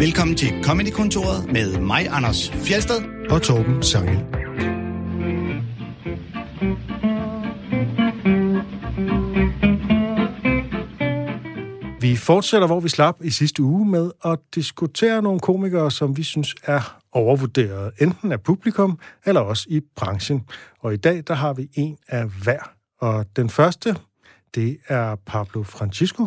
Velkommen til Comedy-kontoret med mig, Anders Fjelsted. og Torben Sangel. Vi fortsætter, hvor vi slap i sidste uge med at diskutere nogle komikere, som vi synes er overvurderet, enten af publikum eller også i branchen. Og i dag, der har vi en af hver. Og den første, det er Pablo Francisco,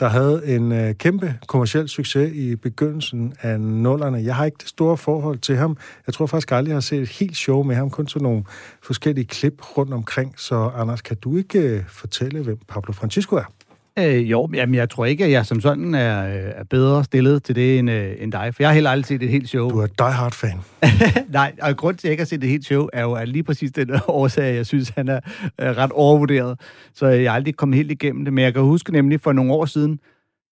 der havde en øh, kæmpe kommersiel succes i begyndelsen af nullerne. Jeg har ikke det store forhold til ham. Jeg tror faktisk aldrig, jeg har set et helt show med ham, kun sådan nogle forskellige klip rundt omkring. Så Anders, kan du ikke øh, fortælle, hvem Pablo Francisco er? Øh, jo, jamen, jeg tror ikke, at jeg som sådan er, øh, er bedre stillet til det end, øh, end dig, for jeg har heller aldrig set et helt show. Du er die hard fan. Nej, og grund til, at jeg ikke har set et helt show, er jo at lige præcis den årsag, jeg synes, han er øh, ret overvurderet. Så jeg har aldrig kommet helt igennem det. Men jeg kan huske nemlig, for nogle år siden,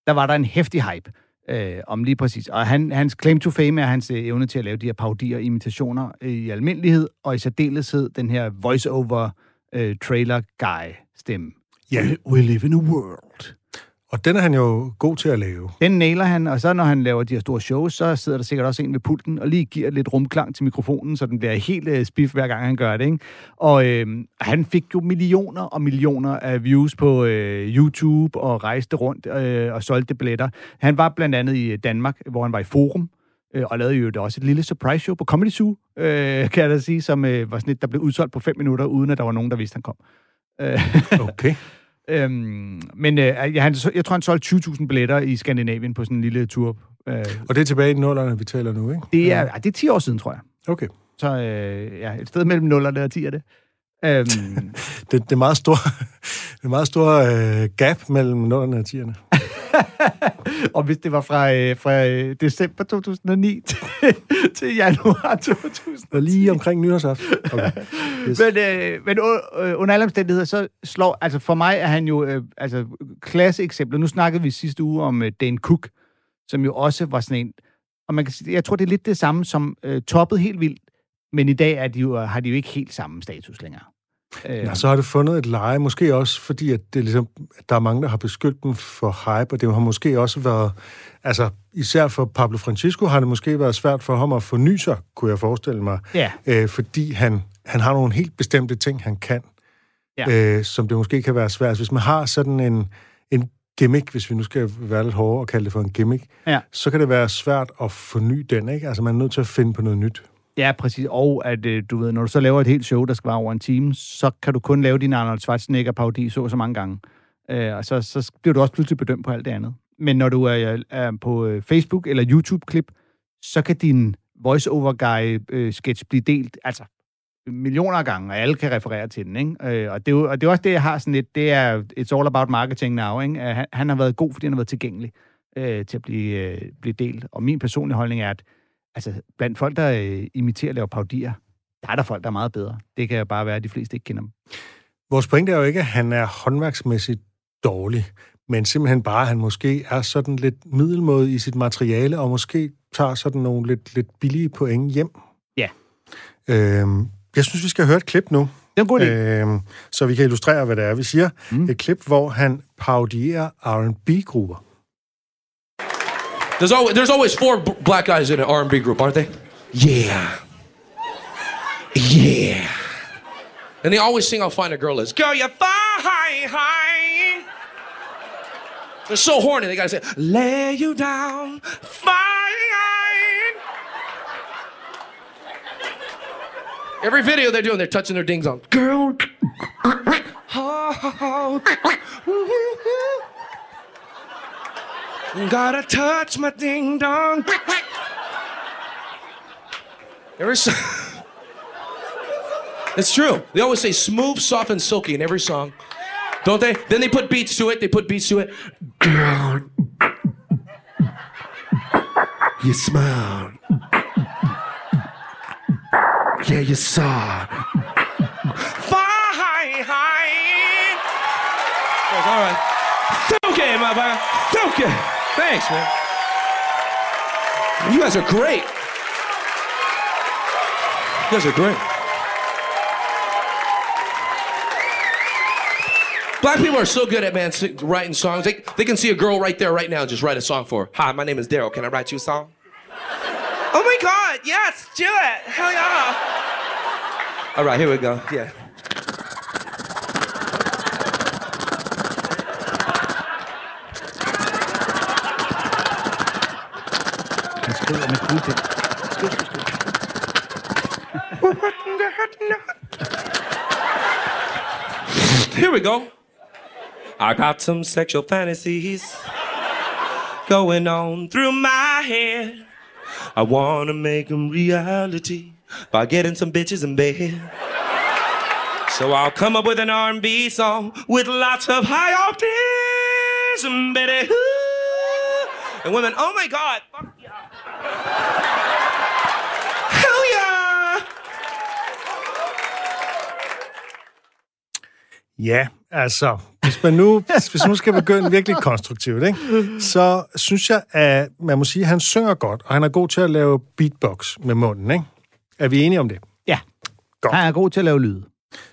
der var der en hæftig hype øh, om lige præcis. Og han, hans claim to fame er hans øh, evne til at lave de her parodier og imitationer øh, i almindelighed, og i særdeleshed den her voice-over øh, trailer guy stemme. Ja. We, we live in a world. Og den er han jo god til at lave. Den nailer han, og så når han laver de her store shows, så sidder der sikkert også en ved pulten og lige giver lidt rumklang til mikrofonen, så den bliver helt øh, spiff hver gang han gør det. Ikke? Og øh, han fik jo millioner og millioner af views på øh, YouTube og rejste rundt øh, og solgte billetter. Han var blandt andet i Danmark, hvor han var i Forum, øh, og lavede jo det også et lille surprise show på Comedy Zoo, øh, kan jeg da sige, som øh, var sådan et, der blev udsolgt på fem minutter, uden at der var nogen, der vidste, han kom. Øh, Okay. Øhm, men øh, jeg, han, jeg tror, han solgte 20.000 billetter i Skandinavien på sådan en lille tur. Øh, Og det er tilbage i nullerne, vi taler nu, ikke? det, er, ja. det er 10 år siden, tror jeg. Okay. Så øh, ja, et sted mellem 0 og 10 er det. Øhm, Det, det er meget stor, det er meget stor øh, gap mellem nullerne og tierne. og hvis det var fra, øh, fra øh, december 2009 til, til januar 2010. Og lige omkring nytårsaften. Okay. Yes. Men, øh, men øh, under alle omstændigheder, så slår... Altså for mig er han jo... Øh, altså, klasse eksempler. Nu snakkede vi sidste uge om øh, Dane Cook, som jo også var sådan en... Og man kan sige, jeg tror, det er lidt det samme som øh, toppet helt vildt, men i dag er de jo, har de jo ikke helt samme status længere. Øh, Ja, så har det fundet et leje, måske også fordi, at det ligesom, at der er mange, der har beskyldt dem for hype, og det har måske også været, altså især for Pablo Francisco har det måske været svært for ham at forny sig, kunne jeg forestille mig, ja, øh, fordi han, han har nogle helt bestemte ting, han kan, Ja. øh, som det måske kan være svært. Hvis man har sådan en, en gimmick, hvis vi nu skal være lidt hårdere og kalde det for en gimmick, Ja. så kan det være svært at forny den, ikke? Altså man er nødt til at finde på noget nyt ja, præcis. Og at øh, du ved, når du så laver et helt show, der skal være over en time, så kan du kun lave din Arnold Schwarzenegger-parodi så og så mange gange. Øh, og så, så bliver du også pludselig bedømt på alt det andet. Men når du er, øh, er på øh, Facebook eller YouTube-klip, så kan din voice-over-guy-sketch blive delt, altså millioner af gange, og alle kan referere til den. Ikke? Øh, og, det er og det er også det, jeg har sådan lidt, det er, it's all about marketing now. Ikke? Han, han har været god, fordi han har været tilgængelig øh, til at blive, øh, blive delt. Og min personlige holdning er, at altså, blandt folk, der øh, imiterer og laver paudier, der er der folk, der er meget bedre. Det kan jo bare være, at de fleste ikke kender dem. Vores pointe er jo ikke, at han er håndværksmæssigt dårlig, men simpelthen bare, at han måske er sådan lidt middelmåde i sit materiale, og måske tager sådan nogle lidt, lidt billige point hjem. Ja. Øhm, jeg synes, vi skal høre et klip nu, Det er en god idé. øhm, så vi kan illustrere, hvad det er, vi siger. Mm. Et klip, hvor han parodierer R&B-grupper. There's always, there's always four b- black guys in an R&B group, aren't they? Yeah. Yeah. And they always sing how fine a girl is. Girl, you're fine. They're so horny, they gotta say, lay you down, fine. Every video they're doing, they're touching their dings on. Girl. Gotta touch my ding dong. Every song. It's true. They always say smooth, soft, and silky in every song. Don't they? Then they put beats to it. They put beats to it. Girl. You smile. Yeah, you saw. Fine. All right. Okay, motherfucker. Okay. Thanks, man. You guys are great. You guys are great. Black people are so good at man writing songs. They, they can see a girl right there, right now, and just write a song for her. Hi, my name is Daryl. Can I write you a song? oh my God! Yes, do it. Hell yeah! All right, here we go. Yeah. Here we go. I got some sexual fantasies going on through my head. I wanna make them reality by getting some bitches in bed. So I'll come up with an R&B song with lots of high octaves and baby, ooh, and women, oh my God, Ja, altså, hvis man nu, hvis man nu skal begynde virkelig konstruktivt, ikke, så synes jeg, at man må sige, at han synger godt, og han er god til at lave beatbox med munden. Ikke? Er vi enige om det? Ja. Godt. Han er god til at lave lyde.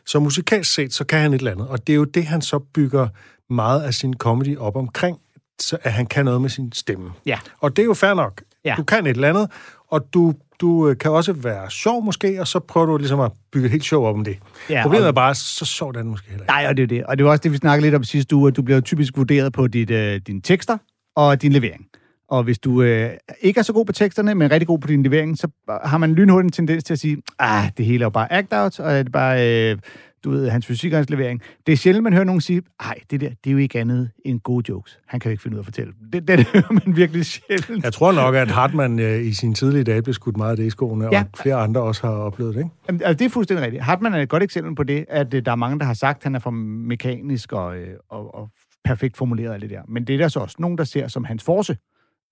Så musikalsk set, så kan han et eller andet, og det er jo det, han så bygger meget af sin comedy op omkring, så at han kan noget med sin stemme. Ja. Og det er jo fair nok. Ja. Du kan et eller andet, og du, du øh, kan også være sjov måske, og så prøver du ligesom at bygge et helt show op om det. Ja, Problemet og- er bare, så sjovt er det måske heller ikke. Nej, og det er det. Og det var også det, vi snakkede lidt om sidste uge, at du bliver typisk vurderet på dit, øh, dine tekster og din levering. Og hvis du øh, ikke er så god på teksterne, men rigtig god på din levering, så har man lynhurtigt en tendens til at sige, ah, det hele er jo bare act-out, og det er bare, øh, du ved, hans fysik og hans levering. Det er sjældent, man hører nogen sige, ej, det der, det er jo ikke andet end gode jokes. Han kan jo ikke finde ud af at fortælle. dem." Det, det hører man virkelig sjældent. Jeg tror nok, at Hartmann øh, i sine tidlige dage blev skudt meget af det i skoene, Ja. og flere andre også har oplevet det, ikke? Jamen, altså, det er fuldstændig rigtigt. Hartmann er et godt eksempel på det, at øh, der er mange, der har sagt, at han er for mekanisk og, øh, og, og perfekt formuleret alt det der. Men det er der så også nogen, der ser som hans force,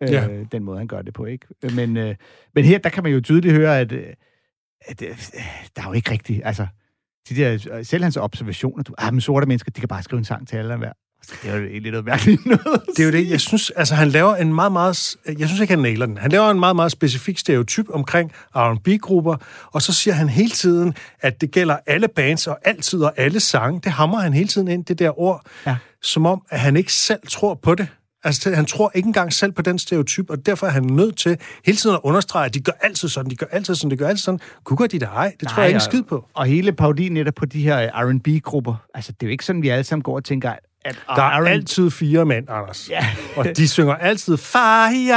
øh, Ja. den måde, han gør det på. ikke. Men, øh, men her, der kan man jo tydeligt høre, at, øh, at øh, der er jo ikke rigtigt... Altså, de der, selv hans observationer, du, ah, men sorte mennesker, de kan bare skrive en sang til alle hver. Det er jo egentlig noget mærkeligt noget. Det er jo det, jeg synes, altså han laver en meget, meget, jeg synes ikke, han nailer den. Han laver en meget, meget specifik stereotyp omkring R&B-grupper, og så siger han hele tiden, at det gælder alle bands og altid og alle sange. Det hammer han hele tiden ind, det der ord, Ja. som om, at han ikke selv tror på det. Altså, han tror ikke engang selv på den stereotyp, og derfor er han nødt til hele tiden at understrege, at de gør altid sådan, de gør altid sådan, de gør altid sådan. Kunne de da ej? Det tror jeg ikke en skid på. Og hele parodien netop på de her øh, R&B-grupper, altså det er jo ikke sådan, vi alle sammen går og tænker, at Der er altid fire mænd, Anders. Ja. Og de synger altid far i.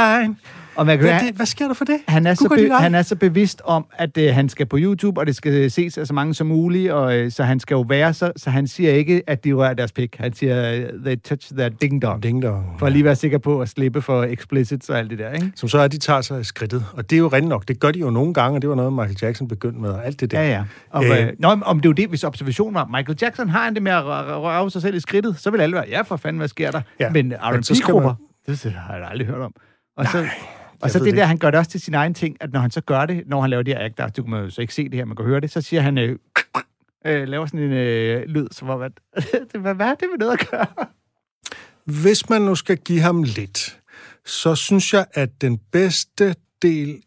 Og man kan Hvad, det, hvad sker der for det? han er, så be, han er så bevidst om, at øh, han skal på YouTube, og det skal ses af så mange som muligt, og øh, så han skal jo være så, så han siger ikke, at de rører deres pik. Han siger, øh, they touch their ding dong. Ding dong. For at lige være sikker på at slippe for explicit og alt det der, ikke? Som så er, at de tager sig skridtet. Og det er jo rent nok. Det gør de jo nogle gange, og det var noget, Michael Jackson begyndte med, og alt det der. Ja, ja. Og, Øh. øh, nå, om det er jo det, hvis observationen var, Michael Jackson har han det med at rø- rø- røre sig selv i skridtet, så vil alle være, ja, for fanden, hvad sker der? Ja, Men R&B-grupper, det har jeg aldrig hørt om. Og så, og så det det der, han gør det også til sin egen ting, at når han så gør det, når han laver de her act det kunne man jo så ikke se det her, man kan høre det, så siger han, øh, øh, laver sådan en øh, lyd, som om, at, hvad, hvad er det med noget at gøre? Hvis man nu skal give ham lidt, så synes jeg, at den bedste del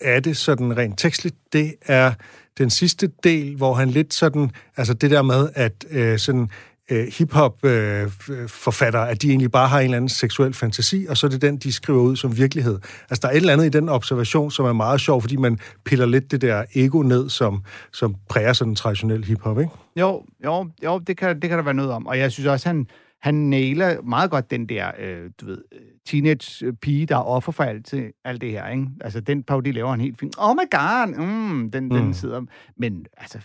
af det, sådan rent tekstligt, det er den sidste del, hvor han lidt sådan, altså det der med, at øh, sådan øh, hip-hop-forfattere, at de egentlig bare har en eller anden seksuel fantasi, og så er det den, de skriver ud som virkelighed. Altså, der er et eller andet i den observation, som er meget sjov, fordi man piller lidt det der ego ned, som, som præger sådan traditionel hip-hop, ikke? Jo, jo, jo det, kan, det kan der være noget om. Og jeg synes også, han, han nailer meget godt den der, øh, du ved, teenage-pige, der er offer for alt, alt det her, ikke? Altså, den parodi laver han helt fint. Oh my god! Mm, den, mm. den sidder... Men, altså,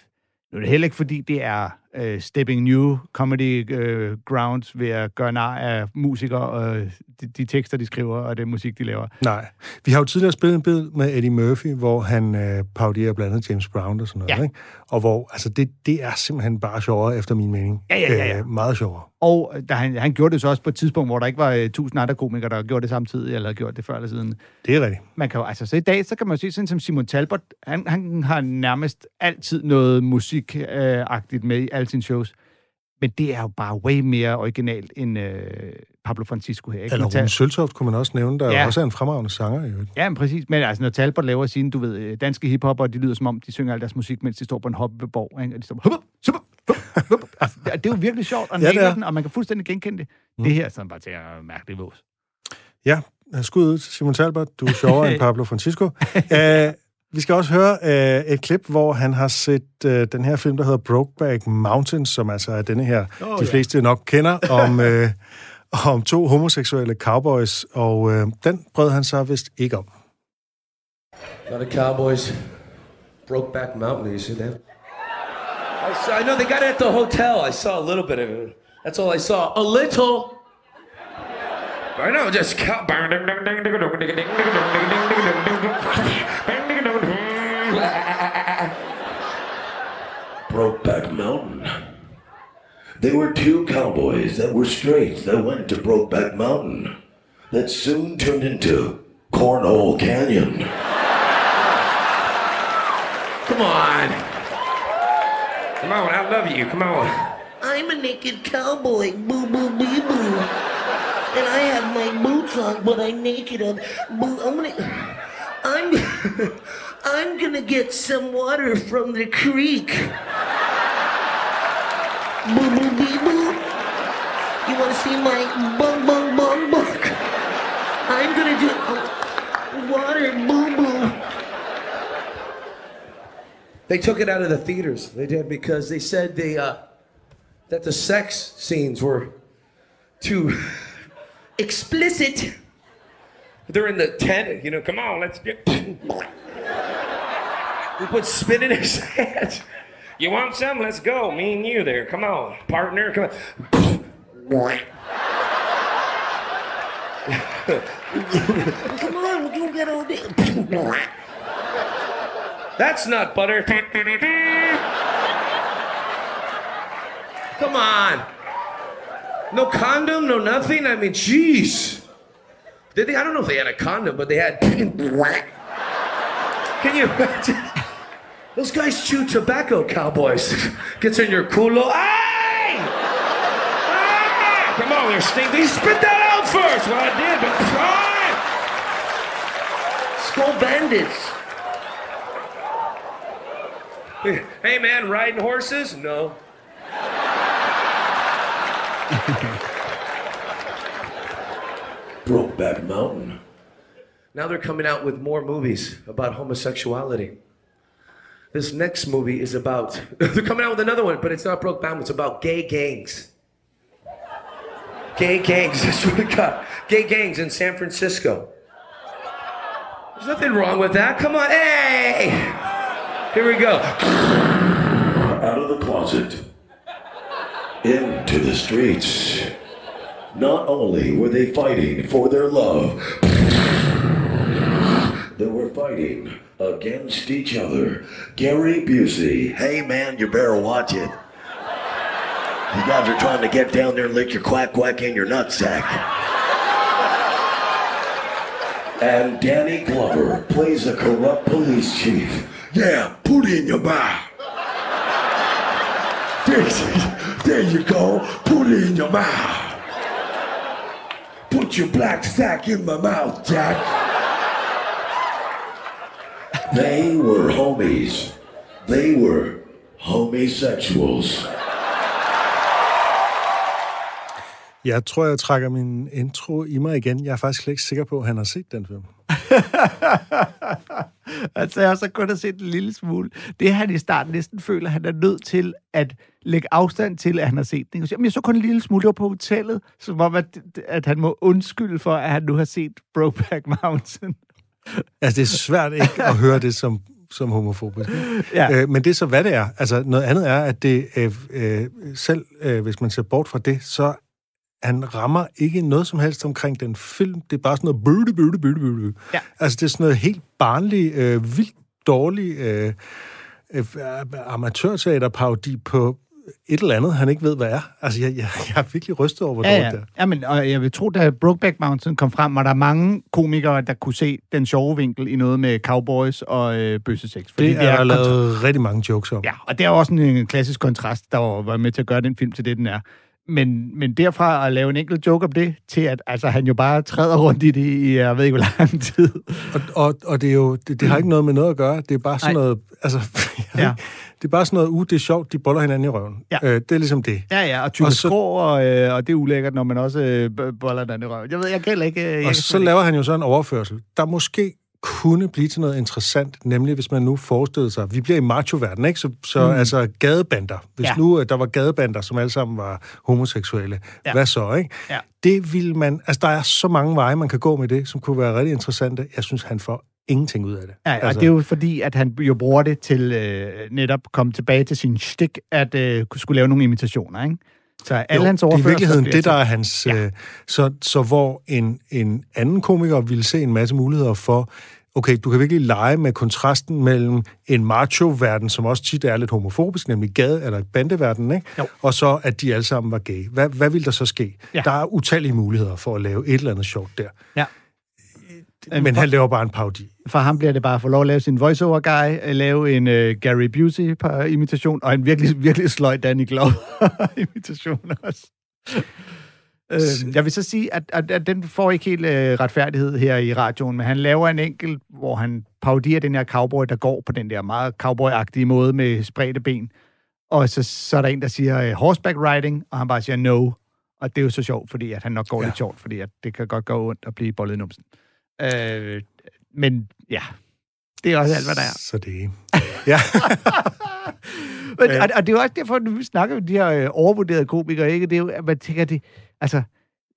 nu er det heller ikke, fordi det er øh, stepping new comedy øh, grounds ved at gøre nar af musikere og de, de tekster, de skriver, og den musik, de laver. Nej. Vi har jo tidligere spillet en bid med Eddie Murphy, hvor han øh, parodierer blandt andet James Brown og sådan noget, Ja. ikke? Og hvor, altså, det, det er simpelthen bare sjovere, efter min mening. Ja, ja, ja, ja. Øh, meget sjovere. Og da han, han gjorde det så også på et tidspunkt, hvor der ikke var øh, tusind andre komikere, der gjorde det samtidig, eller gjort det før eller siden. Det er rigtigt. man kan jo, altså, så i dag, så kan man jo se sådan som Simon Talbot, han, han har nærmest altid noget musikagtigt med i alle sine shows. Men det er jo bare way mere originalt end øh, Pablo Francisco her. Ikke? Eller Rune Søltoft kunne man også nævne, der Ja. også er en fremragende sanger. øvrigt. Ja, men præcis. Men altså, når Talbot laver sine, du ved, øh, danske hiphopper, de lyder som om, de synger al deres musik, mens de står på en hoppeborg, ikke? Og de står hop, hop, hop, Altså, det er jo virkelig sjovt, og Ja, den, og man kan fuldstændig genkende det. Mm. Det her er sådan bare til at mærke det vås. Ja, skud ud til Simon Talbot. Du er sjovere end Pablo Francisco. Uh, vi skal også høre uh, et klip, hvor han har set uh, den her film, der hedder Brokeback Mountain, som altså er denne her, oh, de ja. fleste nok kender, om, uh, om to homoseksuelle cowboys, og uh, den brød han sig vist ikke om. A lot of cowboys. Brokeback Mountain, you see that? I, saw, I know they got it at the hotel. I saw a little bit of it. That's all I saw. A little. I know, just cow. Brokeback Mountain. They were two cowboys that were straight that went to Brokeback Mountain that soon turned into Cornhole Canyon. Come on. Come on, I love you. Come on. I'm a naked cowboy, boo boo boo boo. And I have my boots on, but I'm naked. I'm, gonna, I'm, I'm gonna get some water from the creek. Boo boo boo boo. You wanna see my bung bung bung bung? I'm gonna do uh, water, boo boo. They took it out of the theaters. They did because they said they uh, that the sex scenes were too explicit. They're in the tent, you know. Come on, let's get. we put spit in his head. You want some? Let's go. Me and you there. Come on, partner. Come on. Come on, get all day. That's not butter. Come on. No condom, no nothing. I mean, jeez. Did they? I don't know if they had a condom, but they had. Can you? Those guys chew tobacco, cowboys. Gets in your culo. Ay! Ah! Come on, there, Steve. They spit that out first. Well, I did, but try. Skull bandits. Hey, man, riding horses? No. Brokeback Mountain. Now they're coming out with more movies about homosexuality. This next movie is about. they're coming out with another one, but it's not Brokeback. It's about gay gangs. Gay gangs. That's what it got. Gay gangs in San Francisco. There's nothing wrong with that. Come on, hey! Here we go. Out of the closet. Into the streets. Not only were they fighting for their love, they were fighting against each other. Gary Busey, hey man, you better watch it. You guys are trying to get down there and lick your quack quack in your nutsack. And Danny Glover plays a corrupt police chief. Yeah, put it in your mouth. There, there you go. Put it in your mouth. Put your black sack in my mouth, Jack. They were homies. They were homosexuals. Jeg tror, jeg trækker min intro i mig igen. Jeg er faktisk slet ikke sikker på, at han har set den film. Altså, jeg har så kun har set en lille smule. Det han i starten næsten føler, at han er nødt til at lægge afstand til, at han har set den. Jamen, jeg så kun en lille smule. Det var på hotellet, som om, at, at han må undskylde for, at han nu har set Brokeback Mountain. Altså, det er svært ikke at høre det som, som homofobisk. Ja. Øh, men det er så, hvad det er. Altså, noget andet er, at det øh, øh, selv, øh, hvis man ser bort fra det, så han rammer ikke noget som helst omkring den film. Det er bare sådan noget bøde, bøde, bøde, bøde. Ja. Altså, det er sådan noget helt barnlig, øh, vildt dårlig øh, øh, amatørteaterparodi på et eller andet, han ikke ved, hvad er. Altså, jeg, jeg, jeg er virkelig rystet over, hvor Ja, dårligt ja. det er. Jamen, og jeg vil tro, da Brokeback Mountain kom frem, var der mange komikere, der kunne se den sjove vinkel i noget med cowboys og øh, bøssesex. Fordi Det er kontra- lavet rigtig mange jokes om. Ja, og det er også en, en klassisk kontrast, der var med til at gøre den film til det, den er. Men, men derfra at lave en enkelt joke om det, til at altså, han jo bare træder rundt i det i, jeg ved ikke, hvor lang tid. Og, og, og det, er jo, det, det har ikke noget med noget at gøre. Det er bare sådan Nej. noget... Altså, Ja. Det er bare sådan noget, uh, det er sjovt, de boller hinanden i røven. Ja. Øh, det er ligesom det. Ja, ja, og tykke Og så- skår, og, øh, og det er ulækkert, når man også øh, boller den i røven. Jeg ved, jeg kan ikke... Øh, jeg Og kan så slet laver han jo så en overførsel, der måske kunne blive til noget interessant, nemlig hvis man nu forestillede sig, vi bliver i macho-verden, ikke? Så, så mm. altså gadebander. Hvis Ja. nu øh, der var gadebander, som alle sammen var homoseksuelle, Ja. hvad så, ikke? Ja. Det vil man, altså der er så mange veje, man kan gå med det, som kunne være rigtig interessante. Jeg synes, han får ingenting ud af det. Ja, og altså, det er jo fordi, at han jo bruger det til øh, netop komme tilbage til sin stik, at øh, skulle lave nogle imitationer, ikke? Så alle Jo, hans det er i virkeligheden det, der er hans... Ja. Øh, så, så hvor en, en anden komiker ville se en masse muligheder for, okay, du kan virkelig lege med kontrasten mellem en macho-verden, som også tit er lidt homofobisk, nemlig gade- eller bandeverden, ikke? Jo. og så at de alle sammen var gay. Hvad, hvad vil der så ske? Ja. Der er utallige muligheder for at lave et eller andet sjovt der. Ja. Men han laver bare en parodi. For ham bliver det bare at få lov at lave sin voiceover-guy, at lave en øh, Gary Busey-imitation, og en virkelig, virkelig sløj Danny Glover-imitation også. Øh, jeg vil så sige, at, at, at den får ikke helt øh, retfærdighed her i radioen, men han laver en enkelt, hvor han parodierer den her cowboy, der går på den der meget cowboy-agtige måde med spredte ben. Og så, så er der en, der siger øh, horseback riding, og han bare siger no. Og det er jo så sjovt, fordi at han nok går. Ja. lidt sjovt, fordi at det kan godt gå ondt at blive bollet i numsen. Øh, men ja, det er også alt, hvad der er. Så det Ja. Men, og, og det er jo også derfor, når vi snakker om de her øh, overvurderede komikere, ikke? Det er jo, at man tænker, det, altså,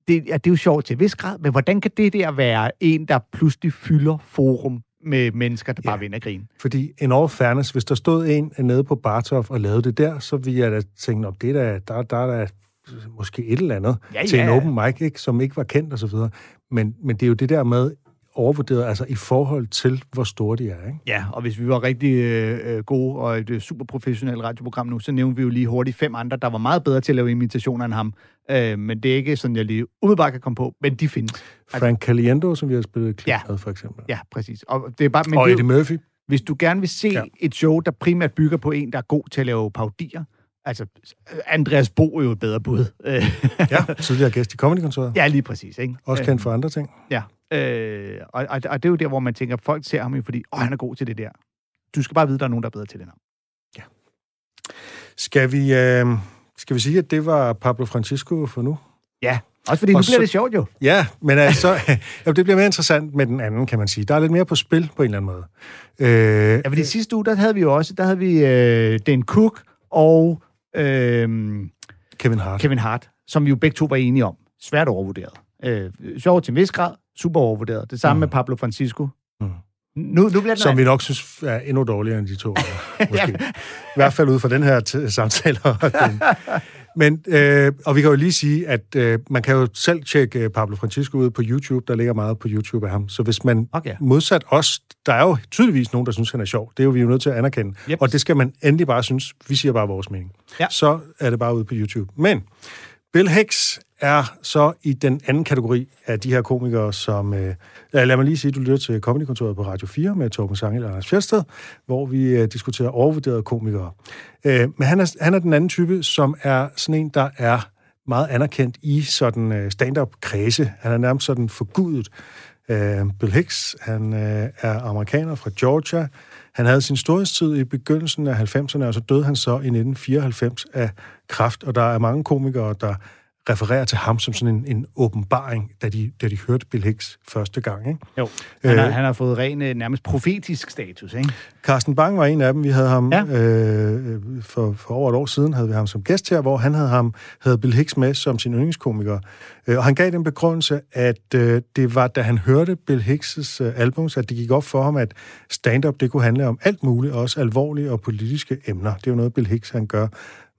det, ja, det er jo sjovt til en vis grad, men hvordan kan det der være en, der pludselig fylder forum med mennesker, der bare Ja. vinder grin? Fordi en over fairness, hvis der stod en nede på Bartov og lavede det der, så ville jeg da tænke, at det der, der, der er der måske et eller andet Ja, til ja. en open mic, ikke, som ikke var kendt og så videre. Men, men det er jo det der med overvurderet, altså i forhold til, hvor store de er. Ikke? Ja, og hvis vi var rigtig øh, øh, gode og et øh, super professionelt radioprogram nu, så nævnte vi jo lige hurtigt fem andre, der var meget bedre til at lave imitationer end ham. Øh, men det er ikke sådan, jeg lige umiddelbart kan komme på, men de findes. Frank Caliendo, som vi har spillet et klip Ja. med, for eksempel. Ja, præcis. Og det er bare, men og det, Eddie Murphy. hvis du gerne vil se ja. Et show, der primært bygger på en, der er god til at lave paudier, altså Andreas Bo er jo et bedre bud. Øh, Ja, tidligere gæst i Comedy-kontoret. ja, lige præcis. Ikke? Også kendt for andre ting. Ja, øh, og, og, og det er jo der, hvor man tænker, folk ser ham jo, fordi åh, han er god til det der. Du skal bare vide, at der er nogen, der er bedre til det end ham. Skal vi, øh, skal vi sige, at det var Pablo Francisco for nu? Ja, også fordi nu Og bliver så- det sjovt jo. Ja, men altså, jo, det bliver mere interessant med den anden, kan man sige. Der er lidt mere på spil på en eller anden måde. Øh, Ja, fordi sidste uge, der havde vi jo også, der havde vi øh, Dan Cook og øh, Kevin Hart. Kevin Hart, som vi jo begge to var enige om. Svært overvurderet. Øh, sjovt til en vis grad, super overvurderet. Det samme mm. med Pablo Francisco. Mm. Nu, nu bliver den Som vi nok synes er endnu dårligere end de to. I hvert fald ud fra den her t- samtale. Men, øh, og vi kan jo lige sige, at øh, man kan jo selv tjekke øh, Pablo Francisco ud på YouTube. Der ligger meget på YouTube af ham. Så hvis man Okay. modsat os, der er jo tydeligvis nogen, der synes, han er sjov. Det er jo vi er jo nødt til at anerkende. Yep. Og det skal man endelig bare synes. Vi siger bare vores mening. Ja. Så er det bare ude på YouTube. Men Bill Hicks er så i den anden kategori af de her komikere, som... Øh, lad mig lige sige, du lytter til Comedykontoret på Radio 4 med Torben Sangel og Anders Fjersted, hvor vi øh, diskuterer overvurderede komikere. Øh, men han er, han er den anden type, som er sådan en, der er meget anerkendt i sådan øh, stand-up-kredse. Han er nærmest sådan forgudet. Øh, Bill Hicks, han øh, er amerikaner fra Georgia. Han havde sin storhedstid i begyndelsen af 90'erne, og så døde han så i 1994 af kræft. Og der er mange komikere, der refererer til ham som sådan en, en åbenbaring, da de, da de hørte Bill Hicks første gang. Ikke? Jo. Han, har, Øh. han har fået ren, øh, nærmest profetisk status, ikke? Carsten Bang var en af dem. Vi havde ham Ja. øh, for, for over et år siden, havde vi ham som gæst her, hvor han havde ham havde Bill Hicks med som sin yndlingskomiker. Øh, og han gav den begrundelse, at øh, det var, da han hørte Bill Hicks' øh, albums, at det gik op for ham, at stand-up, det kunne handle om alt muligt, også alvorlige og politiske emner. Det er jo noget, Bill Hicks han gør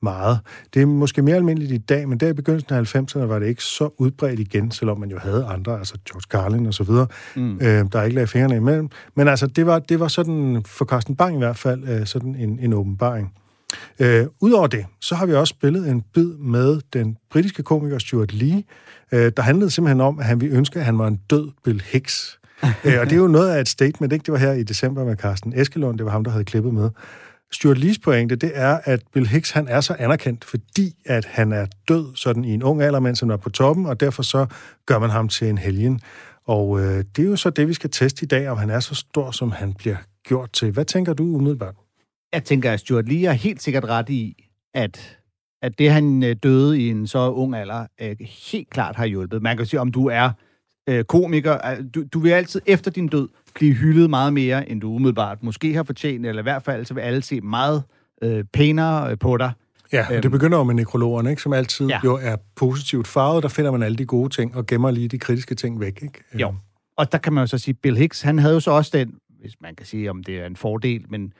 meget. Det er måske mere almindeligt i dag, men der i begyndelsen af 90'erne var det ikke så udbredt igen, selvom man jo havde andre, altså George Carlin og så videre, mm. øh, der ikke lagde fingrene imellem. Men altså, det var, det var sådan, for Carsten Bang i hvert fald, øh, sådan en, en åbenbaring. Øh, Udover det, så har vi også spillet en bid med den britiske komiker Stuart Lee, øh, der handlede simpelthen om, at han ville ønske, at han var en død Bill Hicks. øh, og det er jo noget af et statement, ikke? Det var her i december med Carsten Eskelund, det var ham, der havde klippet med. Stuart Lees pointe, det er, at Bill Hicks, han er så anerkendt, fordi at han er død sådan i en ung alder, mens han er på toppen, og derfor så gør man ham til en helgen. Og øh, det er jo så det, vi skal teste i dag, om han er så stor, som han bliver gjort til. Hvad tænker du umiddelbart? Jeg tænker, at Stuart Lee er helt sikkert ret i, at, at det, han øh, døde i en så ung alder, øh, helt klart har hjulpet. Man kan sige, om du er øh, komiker, du, du vil altid efter din død blive hyldet meget mere, end du umiddelbart måske har fortjent, eller i hvert fald så vil alle se meget øh, pænere øh, på dig. Ja, øhm, det begynder jo med nekrologerne, ikke, som altid Ja. jo er positivt farvet. Der finder man alle de gode ting, og gemmer lige de kritiske ting væk. Ikke? Jo. Øhm, Og der kan man jo så sige, Bill Hicks, han havde jo så også den, hvis man kan sige, om det er en fordel, men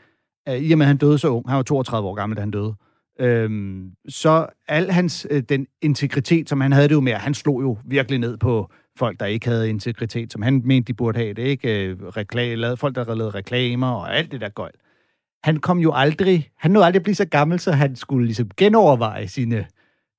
øh, i og med, at han døde så ung, han var 32 år gammel, da han døde, øhm, så al hans, øh, den integritet, som han havde det jo med, han slog jo virkelig ned på folk, der ikke havde integritet, som han mente, de burde have det, ikke? Øh, rekla- folk, der lavede reklamer og alt det der gøjl. Han kom jo aldrig, han nåede aldrig at blive så gammel, så han skulle ligesom genoverveje sine,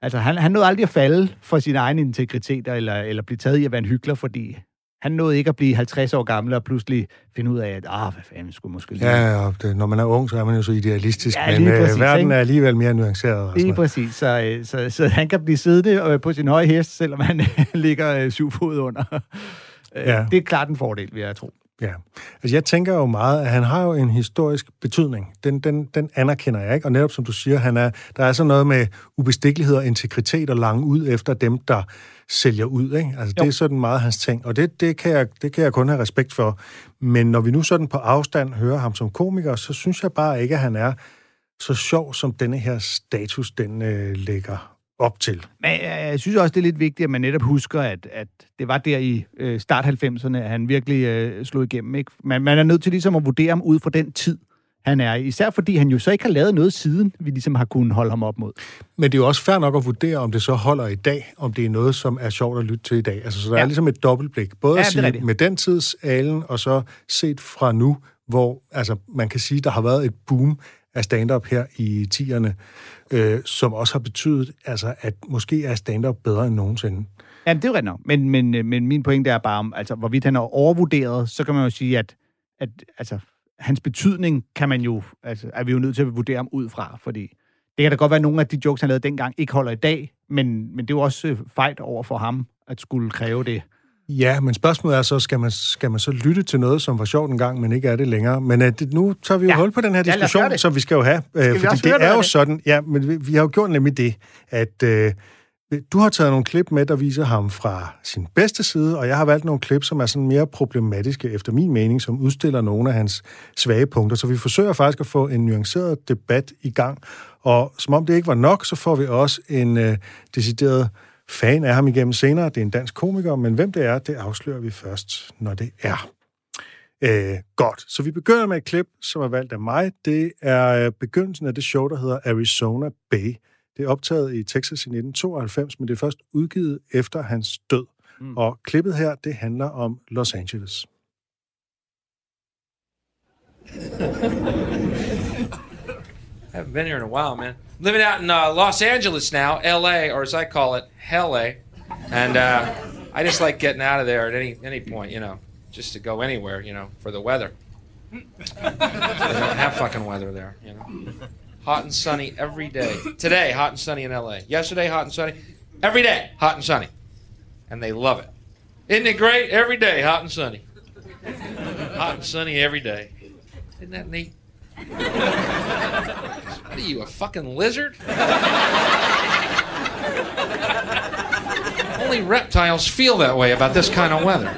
altså han, han nåede aldrig at falde for sin egen integritet, eller, eller blive taget i at være en hyggelig, fordi han nåede ikke at blive 50 år gammel og pludselig finde ud af, at ah, hvad fanden skulle måske lige... Ja, og det, når man er ung, så er man jo så idealistisk, Ja, men præcis, øh, verden ikke? er alligevel mere nuanceret. Og Lige præcis. Så, øh, så, så han kan blive siddende øh, på sin høje hest, selvom han ligger øh, syv fod under. Øh, Ja. Det er klart en fordel, vil jeg tro. Ja. Altså, jeg tænker jo meget, at han har jo en historisk betydning. Den, den, den anerkender jeg, ikke? Og netop som du siger, han er, der er sådan noget med ubestikkelighed og integritet og lange ud efter dem, der sælger ud, ikke? Altså, Jo. det er sådan meget hans ting, og det, det, kan jeg, det kan jeg kun have respekt for. Men når vi nu sådan på afstand hører ham som komiker, så synes jeg bare ikke, at han er så sjov, som denne her status, den øh, lægger op til. Men øh, jeg synes også, det er lidt vigtigt, at man netop husker, at, at det var der i øh, start 90'erne, at han virkelig øh, slog igennem. Ikke? Man, man er nødt til ligesom at vurdere ham ud fra den tid, han er. Især fordi han jo så ikke har lavet noget siden, vi ligesom har kunnet holde ham op mod. Men det er jo også fair nok at vurdere, om det så holder i dag, om det er noget, som er sjovt at lytte til i dag. Altså, så der ja. Er ligesom et dobbeltblik. Både Ja, at sige med den tids alen, og så set fra nu, hvor altså, man kan sige, der har været et boom af stand-up her i 10'erne, øh, som også har betydet, altså, at måske er stand-up bedre end nogensinde. Jamen, det er jo rigtigt nok. Men, men, øh, men min pointe er bare, om, altså, hvorvidt han er overvurderet, så kan man jo sige, at, at altså, hans betydning kan man jo, altså, er vi jo nødt til at vurdere ham ud fra, fordi det kan da godt være, at nogle af de jokes, han lavede dengang, ikke holder i dag, men, men det er jo også øh, fejt over for ham, at skulle kræve det. Ja, men spørgsmålet er så, skal man, skal man så lytte til noget, som var sjovt engang, men ikke er det længere? Men uh, det, nu tager vi jo Ja. ja. hul på den her Ja, diskussion, det. som vi skal jo have. Uh, vi fordi det er af jo det? sådan, ja, men vi, vi har jo gjort nemlig det, at uh, du har taget nogle klip med, der viser ham fra sin bedste side, og jeg har valgt nogle klip, som er sådan mere problematiske, efter min mening, som udstiller nogle af hans svage punkter. Så vi forsøger faktisk at få en nuanceret debat i gang. Og som om det ikke var nok, så får vi også en uh, decideret fan af ham igennem senere. Det er en dansk komiker, men hvem det er, det afslører vi først, når det er. Øh, godt, så vi begynder med et klip, som er valgt af mig. Det er øh, begyndelsen af det show, der hedder Arizona Bay. Det er optaget i Texas i 1992, men det er først udgivet efter hans død. Mm. Og klippet her, det handler om Los Angeles. I haven't been here in a while, man. Living out in uh, Los Angeles now, L.A., or as I call it, Hell A. And uh, I just like getting out of there at any any point, you know, just to go anywhere, you know, for the weather. they don't have fucking weather there, you know. Hot and sunny every day. Today, hot and sunny in L.A. Yesterday, hot and sunny. Every day, hot and sunny. And they love it. Isn't it great? Every day, hot and sunny. Hot and sunny every day. Isn't that neat? What are you, a fucking lizard? Only reptiles feel that way about this kind of weather.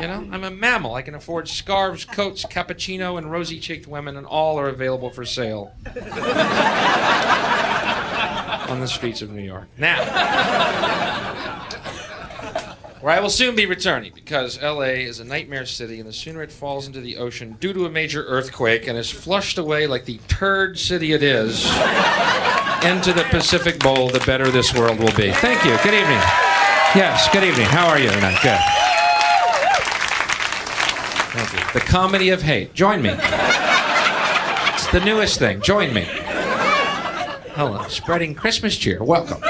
You know, I'm a mammal. I can afford scarves, coats, cappuccino, and rosy cheeked women, and all are available for sale on the streets of New York. Now, where I will soon be returning because LA is a nightmare city, and the sooner it falls into the ocean due to a major earthquake and is flushed away like the turd city it is into the Pacific Bowl, the better this world will be. Thank you. Good evening. Yes, good evening. How are you tonight? Good. Thank you. The comedy of hate. Join me. It's the newest thing. Join me. Hello. Spreading Christmas cheer. Welcome.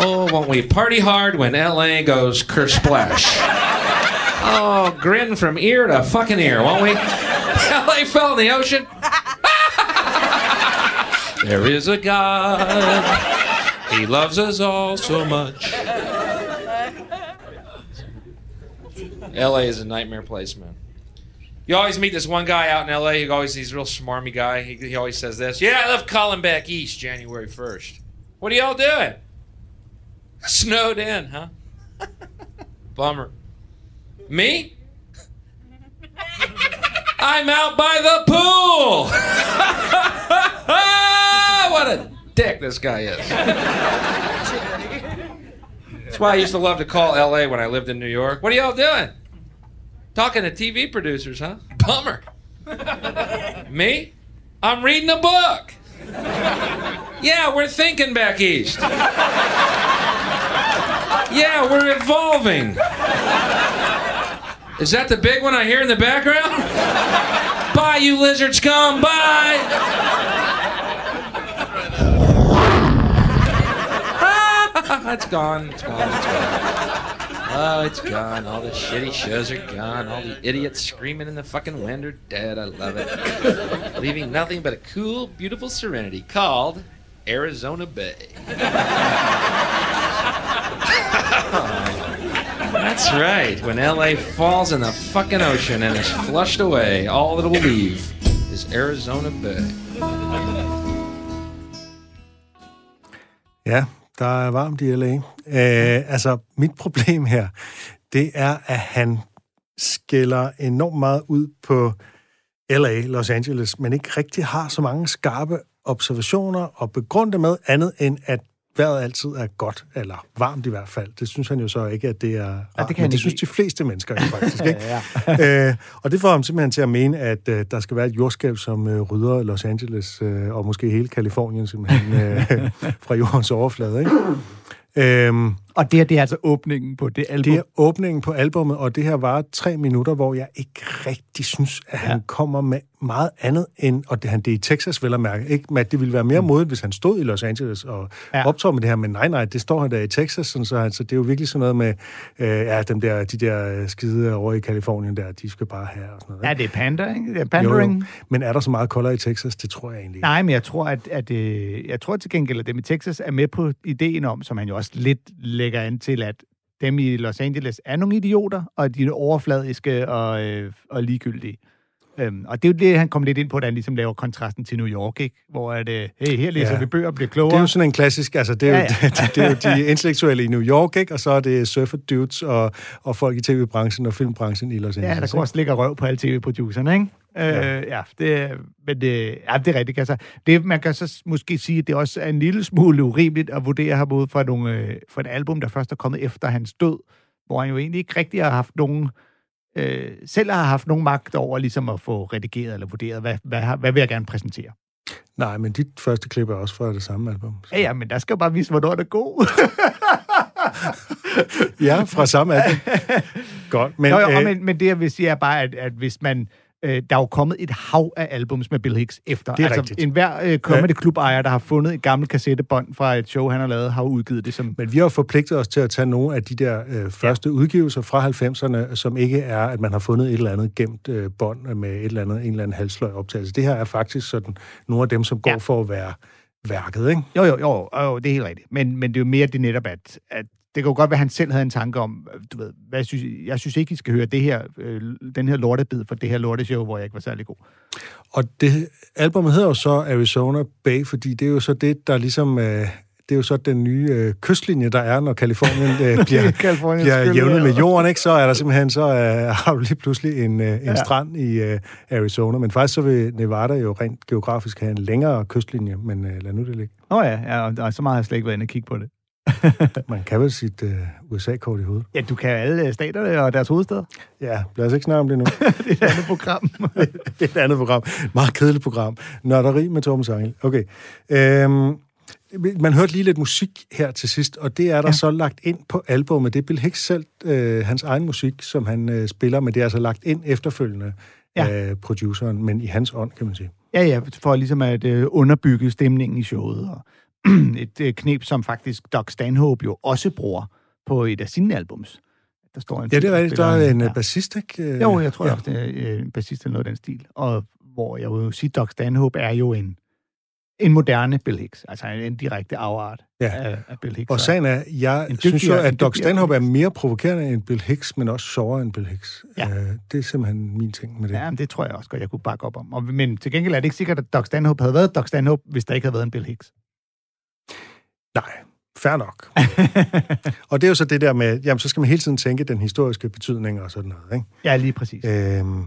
Oh, won't we party hard when LA goes kersplash? Oh, grin from ear to fucking ear, won't we? LA fell in the ocean. there is a God. He loves us all so much. LA is a nightmare place, man. You always meet this one guy out in LA who always he's a real smarmy guy. He, he always says this. Yeah, I left calling back east January 1st. What are y'all doing? Snowed in, huh? Bummer. Me? I'm out by the pool. what a dick this guy is. That's why I used to love to call LA when I lived in New York. What are y'all doing? Talking to TV producers, huh? Bummer. Me? I'm reading a book. Yeah, we're thinking back east. Yeah, we're evolving. Is that the big one I hear in the background? Bye, you lizard scum. Bye. Ah, it's gone. It's gone. It's gone. Oh, it's gone. All the shitty shows are gone. All the idiots screaming in the fucking wind are dead. I love it. Leaving nothing but a cool, beautiful serenity called Arizona Bay. That's right. When LA falls in the fucking ocean and is flushed away, all that will leave is Arizona Bay. Ja, der er varmt i LA. Øh, altså, mit problem her, det er, at han skiller enormt meget ud på LA, Los Angeles, men ikke rigtig har så mange skarpe observationer og begrunde med andet end, at vejret altid er godt, eller varmt i hvert fald. Det synes han jo så ikke, at det er rart, Ja, det kan men det synes de fleste mennesker jo faktisk, ikke? ja. øh, og det får ham simpelthen til at mene, at øh, der skal være et jordskælv, som øh, rydder Los Angeles, øh, og måske hele Kalifornien simpelthen, øh, fra jordens overflade, ikke? Øhm, Og det her, det er altså åbningen på det album. det er åbningen på albummet, og det her var tre minutter, hvor jeg ikke rigtig synes, at han Ja. kommer med meget andet end, og det, han, det er i Texas vel at mærke, ikke? Men at det ville være mere modigt, hvis han stod i Los Angeles og Mm. Ja. optog med det her, men nej, nej, det står han der i Texas, sådan, så altså, det er jo virkelig sådan noget med, øh, ja, dem der, de der øh, skide over i Kalifornien der, de skal bare have og sådan noget. Ja, det er panda, ikke? Det er pandering. jo. Men er der så meget koldere i Texas? Det tror jeg egentlig ikke. Nej, men jeg tror, at, at øh, jeg tror til gengæld, at dem i Texas er med på ideen om, som han jo også lidt lægger an til, at dem i Los Angeles er nogle idioter, og de er overfladiske og, øh, og ligegyldige. Øhm, og det er jo det, han kom lidt ind på, da han ligesom laver kontrasten til New York, ikke? Hvor er det, hey, her læser Ja. vi bøger og bliver klogere. Det er jo sådan en klassisk, altså det er, Ja, jo, ja. det, det er jo de intellektuelle i New York, ikke? og så er det surfer dudes og, og folk i tv-branchen og filmbranchen i Los Angeles. Ja, der kommer også ligge røv på alle tv-producerne, ikke? Ja. Øh, ja, det, men det, ja, det er rigtigt. Altså, det, man kan så måske sige, at det også er en lille smule urimeligt at vurdere ham ud fra, nogle, øh, fra et album, der først er kommet efter hans død, hvor han jo egentlig ikke rigtig har haft nogen øh, selv har haft nogen magt over ligesom at få redigeret eller vurderet, hvad, hvad, hvad vil jeg gerne præsentere. Nej, men dit første klip er også fra det samme album. Så. Ja, ja, men der skal jo bare vise, hvornår det er god. Ja, fra samme album. Godt, men, jo, jo, øh, men, men det, jeg vil sige, er bare, at, at hvis man... Øh, der er jo kommet et hav af albums med Bill Hicks efter. Det er altså, rigtigt. En hver øh, comedy club ejer, der har fundet et gammelt kassettebånd fra et show, han har lavet, har udgivet det som... men vi har forpligtet os til at tage nogle af de der øh, første ja. udgivelser fra 90'erne, som ikke er, at man har fundet et eller andet gemt øh, bånd med et eller andet, en eller anden halsløg optagelse. Det her er faktisk sådan nogle af dem, som går ja. for at være værket, ikke? Jo, jo, jo, jo, det er helt rigtigt. Men, men det er jo mere det netop, at, at det kan jo godt være, at han selv havde en tanke om, du ved, hvad jeg synes, jeg synes ikke, I skal høre det her, øh, den her lortebid for det her lorteshow, hvor jeg ikke var særlig god. Og det, albumet hedder jo så Arizona Bay, fordi det er jo så det, der ligesom... Øh, det er jo så den nye øh, kystlinje, der er, når Kalifornien øh, bliver, Californiens bliver jævnet med jorden, ikke? så er der simpelthen så øh, har du lige pludselig en, øh, en Ja. strand i øh, Arizona. Men faktisk så vil Nevada jo rent geografisk have en længere kystlinje, men øh, lad nu det ligge. Åh oh, ja, ja, og, og så meget har jeg slet ikke været inde og kigge på det. Man kan vel sit øh, USA-kort i hovedet. Ja, du kan alle øh, staterne og deres hovedsteder. Ja, lad os ikke snakke om det nu. det er et andet program. det er et andet program. Meget kedeligt program. Nørderi med Torben Sangel. Okay. Øhm, man hørte lige lidt musik her til sidst, og det er der ja. så lagt ind på albummet. Det er Bill Hicks selv, øh, hans egen musik, som han øh, spiller, men det er altså lagt ind efterfølgende Ja. af produceren, men i hans ånd, kan man sige. Ja, ja, for ligesom at øh, underbygge stemningen i showet. Og et øh, knep, som faktisk Doc Stanhope jo også bruger på et af sine albums. Der står en Ja, det er rigtigt. Der er en ja. ja. bassist, ikke? Øh, Jo, jeg tror ja. også, det er øh, en bassist eller noget af den stil. Og hvor jeg vil sige, Doc Stanhope er jo en en moderne Bill Hicks, altså en, direkte afart Ja. af, af Bill Hicks. Og sagen er, jeg dygtigere- synes jo, at Doc Stanhope er mere provokerende end Bill Hicks, men også sjovere end Bill Hicks. Ja. Øh, det er simpelthen min ting med det. Ja, men det tror jeg også godt, jeg kunne bakke op om. Og, men til gengæld er det ikke sikkert, at Doc Stanhope havde været Doc Stanhope, hvis der ikke havde været en Bill Hicks. Nej, fair nok. og det er jo så det der med, jamen så skal man hele tiden tænke den historiske betydning og sådan noget, ikke? Ja, lige præcis. Øhm,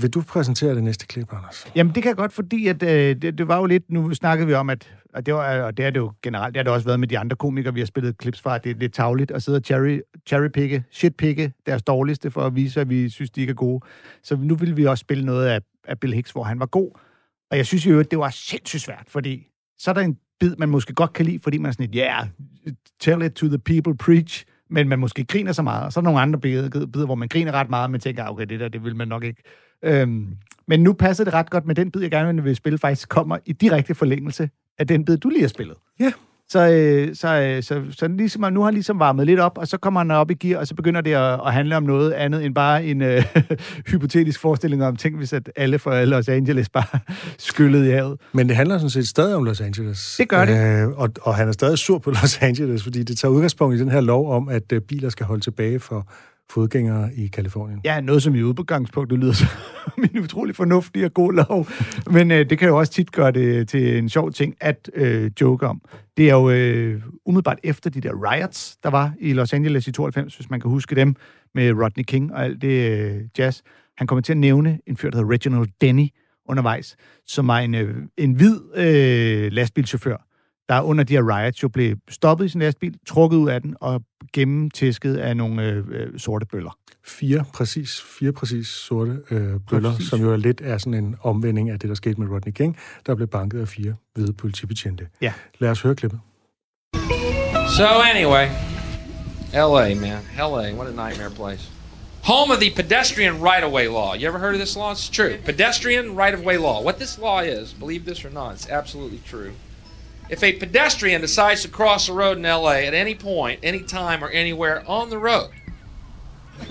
vil du præsentere det næste klip, Anders? Jamen, det kan jeg godt, fordi at, øh, det, det var jo lidt... Nu snakkede vi om, at... Og det, var, og det er det jo generelt. Det har det også været med de andre komikere, vi har spillet clips fra. Det er lidt tavligt at sidde og cherry, cherrypicke, shitpicke deres dårligste, for at vise, at vi synes, de ikke er gode. Så nu vil vi også spille noget af, af Bill Hicks, hvor han var god. Og jeg synes jo, at det var sindssygt svært, fordi så er der en bid, man måske godt kan lide, fordi man er sådan et, yeah, tell it to the people, preach, men man måske griner så meget. Og så er der nogle andre bidder, bidder, hvor man griner ret meget, men tænker, ah, okay, det der, det vil man nok ikke. Øhm, men nu passer det ret godt med den bid, jeg gerne vil spille, faktisk kommer i direkte forlængelse af den bid, du lige har spillet. Ja. Så, øh, så, øh, så, så ligesom, nu har han ligesom varmet lidt op, og så kommer han op i gear, og så begynder det at, at handle om noget andet end bare en øh, hypotetisk forestilling om, tænk hvis at alle fra Los Angeles bare skyllede i havet. Men det handler sådan set stadig om Los Angeles. Det gør det. Øh, og, og han er stadig sur på Los Angeles, fordi det tager udgangspunkt i den her lov om, at øh, biler skal holde tilbage for fodgængere i Kalifornien. Ja, noget som i udgangspunktet lyder som en utrolig fornuftig og god lov. Men øh, det kan jo også tit gøre det til en sjov ting at øh, joke om. Det er jo øh, umiddelbart efter de der riots, der var i Los Angeles i 92, hvis man kan huske dem, med Rodney King og alt det øh, jazz. Han kommer til at nævne en fyr, der hedder Reginald Denny undervejs, som var en, øh, en hvid øh, lastbilchauffør, der under de her riots jo blev stoppet i sin lastbil, trukket ud af den og gennemtæsket af nogle øh, øh, sorte bøller. Fire præcis, fire præcis sorte øh, bøller, Præcis. præcis. som jo er lidt er sådan en omvending af det, der skete med Rodney King, der blev banket af fire hvide politibetjente. Ja. Lad os høre klippet. So anyway, L.A. man, L.A. What a nightmare place. Home of the pedestrian right-of-way law. You ever heard of this law? It's true. Pedestrian right-of-way law. What this law is, believe this or not, it's absolutely true. If a pedestrian decides to cross the road in LA at any point, any time, or anywhere on the road,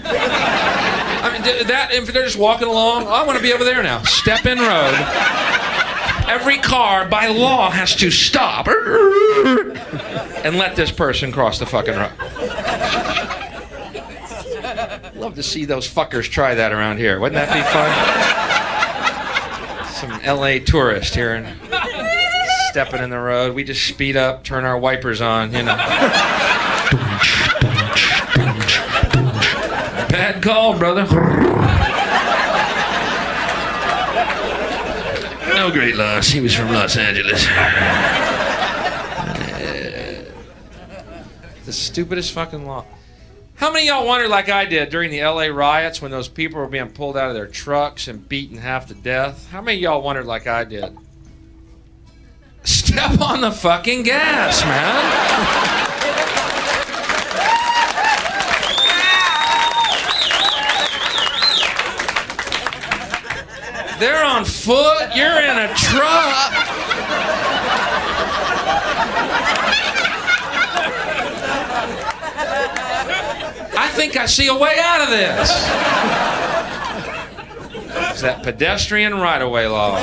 I mean, that if they're just walking along, I want to be over there now. Step in road. Every car by law has to stop and let this person cross the fucking road. Love to see those fuckers try that around here. Wouldn't that be fun? Some LA tourist here and stepping in the road. We just speed up, turn our wipers on, you know. Bad call, brother. No great loss. He was from Los Angeles. the stupidest fucking law. How many y'all wondered, like I did, during the LA riots when those people were being pulled out of their trucks and beaten half to death? How many y'all wondered, like I did? Step on the fucking gas, man. They're on foot. You're in a truck. I think I see a way out of this. It's that pedestrian right of way law.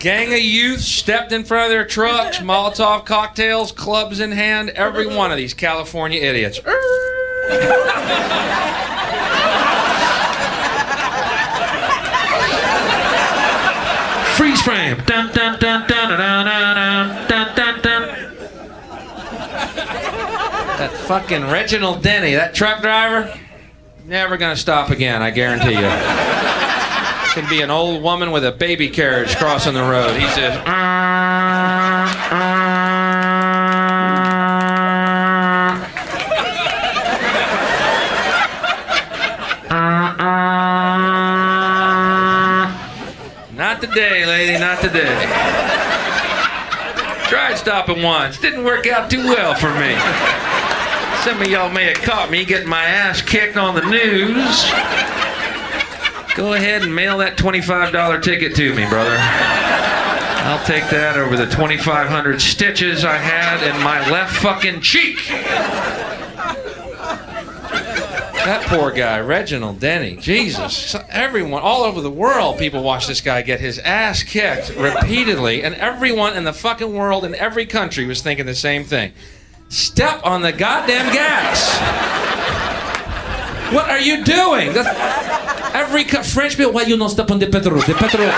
Gang of youth stepped in front of their trucks, Molotov cocktails, clubs in hand, every one of these California idiots. Freeze frame. Dun, dun, dun, dun, dun, dun, dun, dun, dun. That fucking Reginald Denny, that truck driver, never gonna stop again, I guarantee you. Could be an old woman with a baby carriage crossing the road. He's just. Not today, lady, not today. Tried stopping once, didn't work out too well for me. Some of y'all may have caught me getting my ass kicked on the news. Go ahead and mail that $25 ticket to me, brother. I'll take that over the 2,500 stitches I had in my left fucking cheek. That poor guy, Reginald Denny. Jesus. Everyone, all over the world, people watch this guy get his ass kicked repeatedly, and everyone in the fucking world in every country was thinking the same thing. Step on the goddamn gas. What are you doing? That's- every co- French people, why you not step on the petrol? The petrol.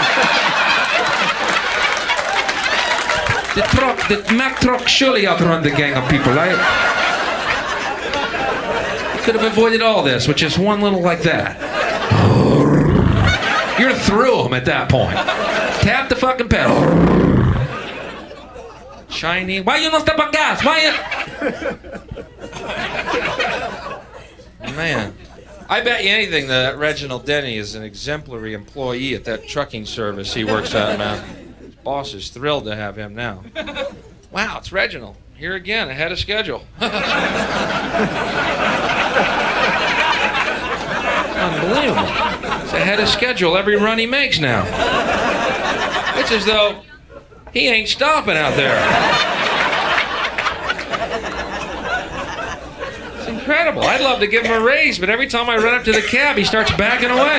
The truck, the Mack truck surely outrun the gang of people. I could have avoided all this with just one little like that. You're through them at that point. Tap the fucking pedal. Shiny. Why you not step on gas? Why you? Man. I bet you anything that Reginald Denny is an exemplary employee at that trucking service he works at, man. His boss is thrilled to have him now. Wow, it's Reginald. Here again, ahead of schedule. Unbelievable. It's ahead of schedule every run he makes now. It's as though he ain't stopping out there. Incredible. I'd love to give him a raise, but every time I run up to the cab, he starts backing away.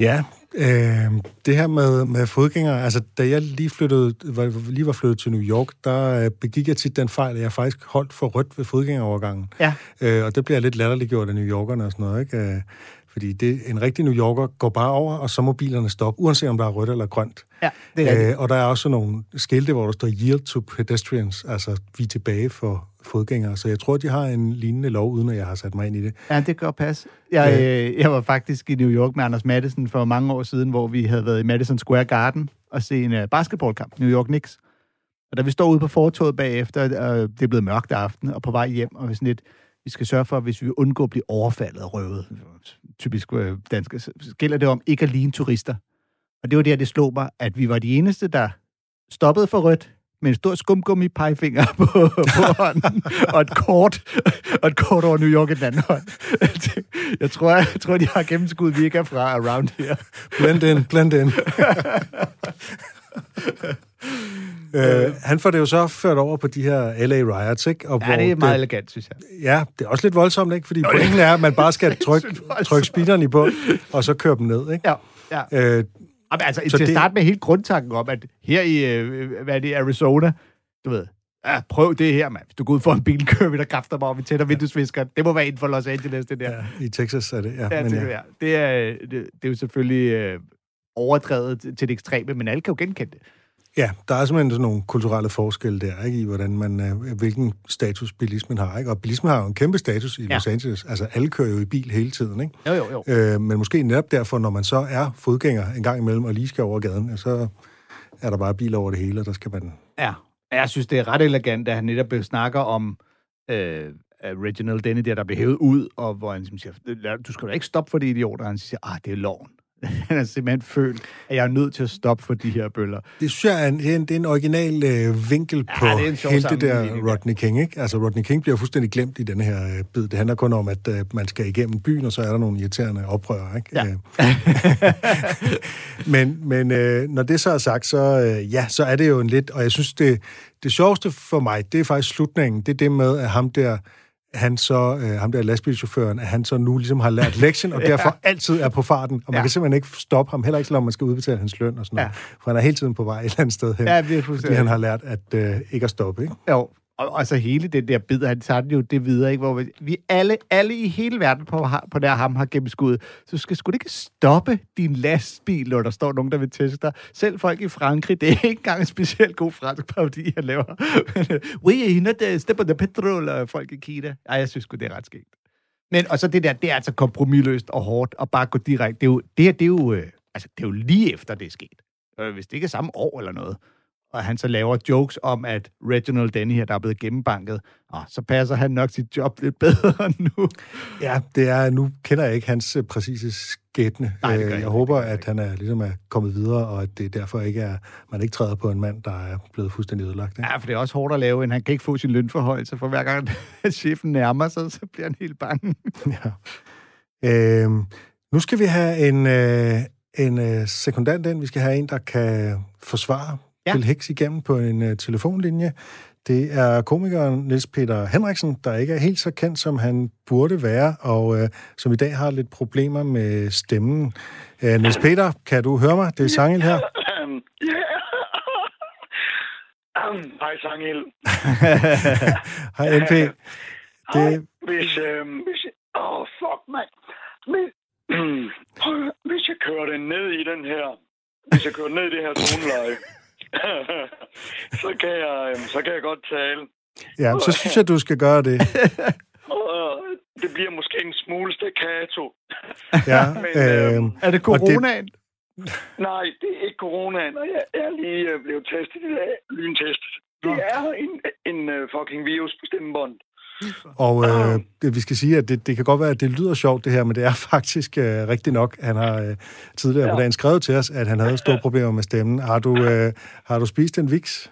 Ja, øh, det her med, med fodgængere, altså da jeg lige, flyttede, var, lige var flyttet til New York, der øh, begik jeg tit den fejl, at jeg faktisk holdt for rødt ved fodgængerovergangen. Ja. Øh, og det bliver lidt latterliggjort af New Yorkerne og sådan noget, ikke? Øh, fordi det, en rigtig New Yorker går bare over, og så må bilerne stoppe, uanset om der er rødt eller grønt. Ja, det er. Øh, og der er også nogle skilte, hvor der står yield to pedestrians, altså vi er tilbage for fodgængere. Så jeg tror, de har en lignende lov, uden at jeg har sat mig ind i det. Ja, det godt passe. Jeg, øh, jeg var faktisk i New York med Anders Madison for mange år siden, hvor vi havde været i Madison Square Garden og se en uh, basketballkamp, New York Knicks. Og da vi står ude på fortoget bagefter, og det er blevet mørkt aften, og på vej hjem, og vi sådan lidt, vi skal sørge for, hvis vi vil undgå at blive overfaldet og røvet, typisk øh, danske, så gælder det om ikke at ligne turister. Og det var der, det slog mig, at vi var de eneste, der stoppede for rødt, med en stor skumgummi pegefinger på, på hånden, og et kort, og et kort over New York i den anden hånd. Jeg tror, jeg, tror de har gennemskud, vi ikke er fra around her. Blend in, blend in. øh, han får det jo så ført over på de her LA riots, ikke? Og Ja, det er meget elegant, synes jeg. Ja, det er også lidt voldsomt, ikke? Fordi pointen er, at man bare skal trykke, trykke speederen i bund, og så køre dem ned, ikke? Ja, ja. Øh, Jamen, altså, Så til at det- starte med helt grundtanken om, at her i, øh, hvad er det, Arizona, du ved, ja, prøv det her, mand. Hvis du går ud for en bil, kører vi der kræfter mig, og vi tænder vinduesviskeren. Det må være inden for Los Angeles, det der. ja, i Texas er det, ja. Ja, men, det, ja. det, er, det, det er jo selvfølgelig øh, overdrevet til det ekstreme, men alle kan jo genkende det. ja, der er simpelthen sådan nogle kulturelle forskelle der, ikke? I hvordan man, øh, hvilken status bilismen har, ikke? Og bilismen har jo en kæmpe status i Ja. Los Angeles. Altså, alle kører jo i bil hele tiden, ikke? Jo, jo, jo. Øh, men måske netop derfor, når man så er fodgænger en gang imellem og lige skal over gaden, så er der bare biler over det hele, og der skal man... Ja, jeg synes, det er ret elegant, at han netop snakker om øh, Reginald Denny der, der blev hævet ud, og hvor han ligesom siger, du skal da ikke stoppe for de idioter. Og han siger, ah, det er loven. Han er simpelthen følt, at jeg er nødt til at stoppe for de her bøller. Det synes jeg er en, det er en, det er en original øh, vinkel på det en sjov hele det der ja. Rodney King, ikke? Altså, Rodney King bliver fuldstændig glemt i den her øh, bid. Det handler kun om, at øh, man skal igennem byen, og så er der nogle irriterende oprørere, ikke? Ja. Øh, men men øh, når det så er sagt, så, øh, ja, så er det jo en lidt... Og jeg synes, det, det sjoveste for mig, det er faktisk slutningen. Det er det med, at ham der han så, øh, ham der lastbilchaufføren, at han så nu ligesom har lært lektien, og derfor altid er på farten, og man Ja. kan simpelthen ikke stoppe ham, heller ikke selvom man skal udbetale hans løn og sådan noget. Ja. For han er hele tiden på vej et eller andet sted hen, Ja, det er fordi han har lært at øh, ikke at stoppe, ikke? Jo, og, og så hele den der bid, han tager den jo det videre, ikke? hvor vi, vi alle, alle i hele verden på, på der ham har gennemskuddet. Så skal sgu ikke stoppe din lastbil, når der står nogen, der vil teste dig. Selv folk i Frankrig, det er ikke engang en specielt god fransk parodi, han laver. Øh, We are not uh, step on the petrol, og folk i Kina. Ej, jeg synes sgu, det er ret skægt. Men, og så det der, det er altså kompromilløst og hårdt, og bare gå direkte. Det er jo, det her, det er jo, øh, altså, det er jo lige efter, det er sket. Øh, Hvis det ikke er samme år eller noget og han så laver jokes om, at Reginald Denny her, der er blevet gennembanket, og så passer han nok sit job lidt bedre nu. Ja, det er, nu kender jeg ikke hans øh, præcise skæbne. Nej, Øh, jeg jeg håber, at han er, ligesom er kommet videre, og at det derfor ikke er, man ikke træder på en mand, der er blevet fuldstændig ødelagt. Ikke? Ja, for det er også hårdt at lave, en han kan ikke få sin lønforhøjelse, for hver gang chefen nærmer sig, så bliver han helt bange. Ja. Øhm, nu skal vi have en, øh, en øh, sekundant ind. Vi skal have en, der kan forsvare Ja. Bill Hicks igennem på en øh, telefonlinje. Det er komikeren Niels Peter Henriksen, der ikke er helt så kendt, som han burde være, og øh, som i dag har lidt problemer med stemmen. Øh, Niels Peter, kan du høre mig? Det er Sangel her. Ja. Hej, Sangel. Hej, NP. Det, Hvis, øhm, hvis... Åh, oh, fuck, mand. Men, hvis jeg kører den ned i den her... Hvis jeg kører ned i det her toneleje, så, kan jeg, øhm, så kan jeg godt tale. ja, så synes jeg, du skal gøre det. Og det bliver måske en smule staccato. Ja, Men, øh, Er det Og det- coronaen? Nej, det er ikke coronaen, og jeg er lige øh, blevet testet i dag. Lyntestet. Det er en, en uh, fucking virus på stemmebånd. Og øh, det- vi skal sige, at det, det kan godt være, at det lyder sjovt det her, men det er faktisk øh, rigtigt nok. Han har øh, tidligere ja. på Ja. dagen skrevet til os, at han havde store problemer med stemmen. Har du, øh, har du spist en vix?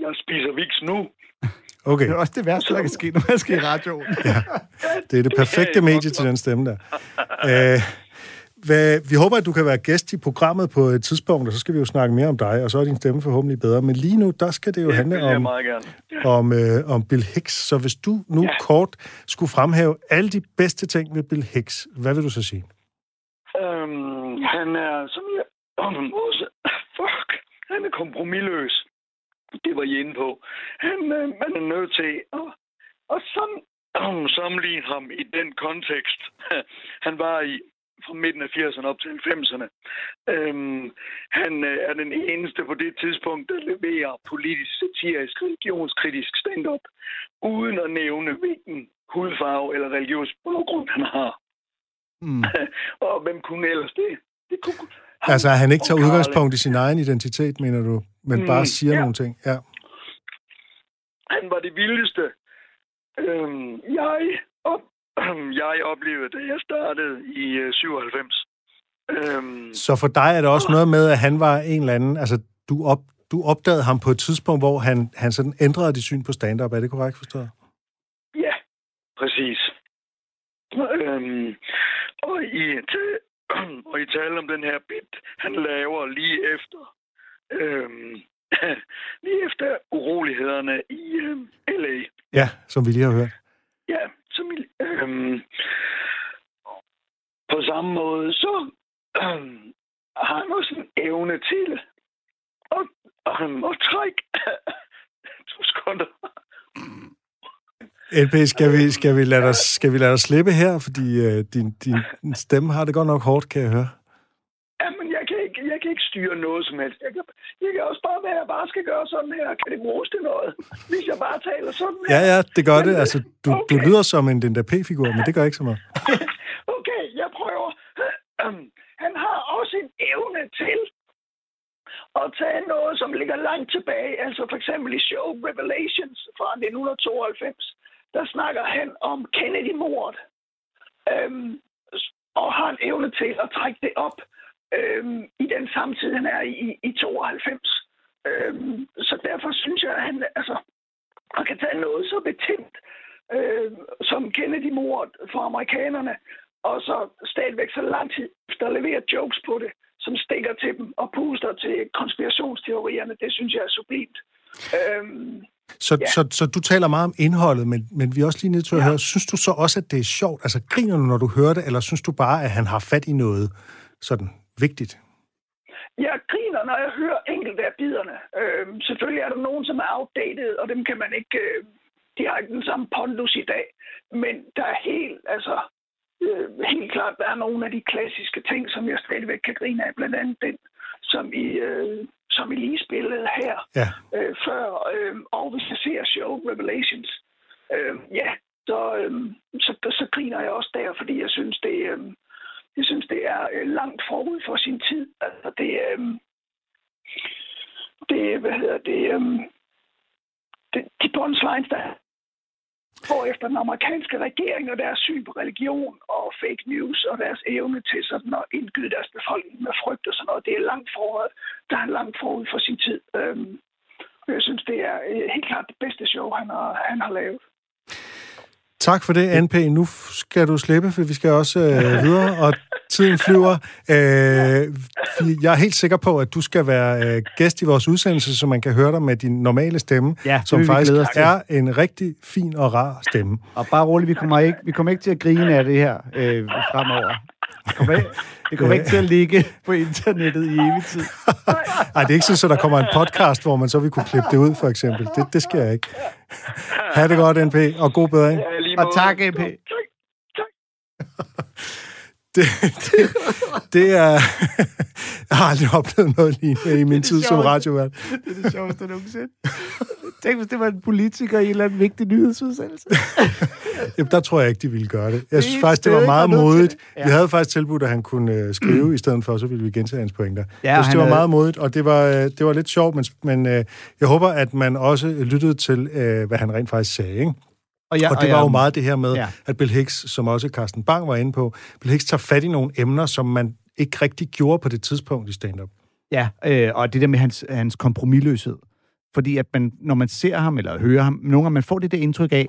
Jeg spiser Vicks nu. Okay, Det er også det værste, der kan ske, når man skal i radioen. det er det perfekte medie til den stemme der. Øh, hvad, vi håber, at du kan være gæst i programmet på et tidspunkt, og så skal vi jo snakke mere om dig, og så er din stemme forhåbentlig bedre. Men lige nu, der skal det jo Det handle om, om, øh, om Bill Hicks. Så hvis du nu ja. Kort skulle fremhæve alle de bedste ting ved Bill Hicks, hvad vil du så sige? Øhm, han er, som jeg um, fuck, han er kompromilløs. Det var I inde på. Han, øh, man er nødt til at, at sam, um, sammenligne ham i den kontekst, han var i fra midten af 80'erne op til 90'erne. Øhm, han øh, er den eneste på det tidspunkt, der leverer politisk, satirisk, religionskritisk stand-up, uden at nævne, hvilken hudfarve eller religiøs baggrund han har. Mm. Og hvem kunne ellers det? det kunne, Altså, at han ikke tager og udgangspunkt i sin egen identitet, mener du, men Mm, bare siger ja. nogle ting. Ja. Han var det vildeste. Øhm, jeg, op, jeg oplevede, da jeg startede i øh, 97. Øhm, Så for dig er det også noget med, at han var en eller anden... Altså, du, op, du opdagede ham på et tidspunkt, hvor han, han sådan ændrede dit syn på stand-up. Er det korrekt forstået? ja, præcis. Øhm, og, i, ta- og i tale om den her bit, han laver lige efter øhm, lige efter urolighederne i øhm, L.A. Ja, som vi lige har hørt. Ja, som i, øhm, på samme måde, så øhm, har han også en evne til at, øhm, at trække to sekunder. LP, skal vi, skal vi, lade, dig, skal vi lade dig slippe her? Fordi øh, din, din stemme har det godt nok hårdt, kan jeg høre. Jeg kan, ikke, styre noget som helst. Jeg kan, jeg kan også bare være, at jeg bare skal gøre sådan her. Kan det bruges til noget? Hvis jeg bare taler sådan her. Ja, ja, det gør det. Men, Altså, du, du okay. lyder som en den der P-figur, men det gør ikke så meget. Okay, jeg prøver. Han har også en evne til at tage noget, som ligger langt tilbage. Altså for eksempel i show Revelations fra 1992, der snakker han om Kennedy-mordet. Øhm, og har en evne til at trække det op øhm, i den samtid, han er i, i 92. Øhm, så derfor synes jeg, at han, altså, han kan tage noget så betændt øh, som Kennedy-mordet for amerikanerne, og så stadigvæk så lang tid efter levere jokes på det, som stikker til dem og puster til konspirationsteorierne. Det synes jeg er sublimt. Øhm, Så, Ja. så, så du taler meget om indholdet, men, men vi er også lige nødt til at Ja. høre, synes du så også, at det er sjovt? Altså, griner du, når du hører det, eller synes du bare, at han har fat i noget sådan vigtigt? Jeg griner, når jeg hører enkelte af biderne. Øhm, selvfølgelig er der nogen, som er outdated, og dem kan man ikke... Øh, de har ikke den samme pondus i dag. Men der er helt, altså... Øh, helt klart, der er nogle af de klassiske ting, som jeg stadigvæk kan grine af. Blandt andet den, som I, øh, som I lige spillede her Ja. øh, før. Øh, og hvis jeg ser show Revelations, øh, ja, så, øh, så, så griner jeg også der, fordi jeg synes, det, øh, jeg synes, det er øh, langt forud for sin tid. Altså, det, øh, det, hvad hedder det, øh, det de bondslines, der hvor efter den amerikanske regering og deres syn på religion og fake news og deres evne til sådan at indgyde deres befolkning med frygt og sådan noget, det er langt forud, der er langt forud for sin tid. Øh, jeg synes, det er øh, helt klart det bedste show, han har, han har lavet. Tak for det, NP. Nu skal du slippe, for vi skal også øh, videre, og tiden flyver. Øh, jeg er helt sikker på, at du skal være øh, gæst i vores udsendelse, så man kan høre dig med din normale stemme, Ja, som faktisk er en rigtig fin og rar stemme. Og bare roligt, vi kommer ikke, vi kommer ikke til at grine af det her øh, fremover. Vi kommer, ikke, kommer ikke til at ligge på internettet i evig tid. Ej, det er ikke sådan, at der kommer en podcast, hvor man så vil kunne klippe det ud, for eksempel. Det, det sker ikke. Ha' det godt, NP, og god bedring. Ja, Og tak, NP. Tak, tak. Det, det, det er... Jeg har aldrig oplevet noget lignende i min tid som sjovt. radiovært. Det er det sjoveste nogensinde. Tænk, hvis det var en politiker i en eller anden vigtig nyhedsudsendelse. Jamen, der tror jeg ikke, de ville gøre det. Jeg synes faktisk, det var meget modigt. Ja. Vi havde faktisk tilbudt, at han kunne øh, skrive i stedet for, så ville vi gentage hans pointer. Ja, jeg synes, det var havde- meget modigt, og det var, øh, det var lidt sjovt, men, men øh, jeg håber, at man også lyttede til, øh, hvad han rent faktisk sagde. Ikke? Og, jeg, Og det var jeg- jo meget det her med, Ja. at Bill Hicks, som også Carsten Bang var inde på, Bill Hicks tager fat i nogle emner, som man ikke rigtig gjorde på det tidspunkt i stand-up. Ja, øh, og det der med hans, hans kompromilløshed. Fordi at man, når man ser ham eller hører ham, nogle gange man får det der indtryk af,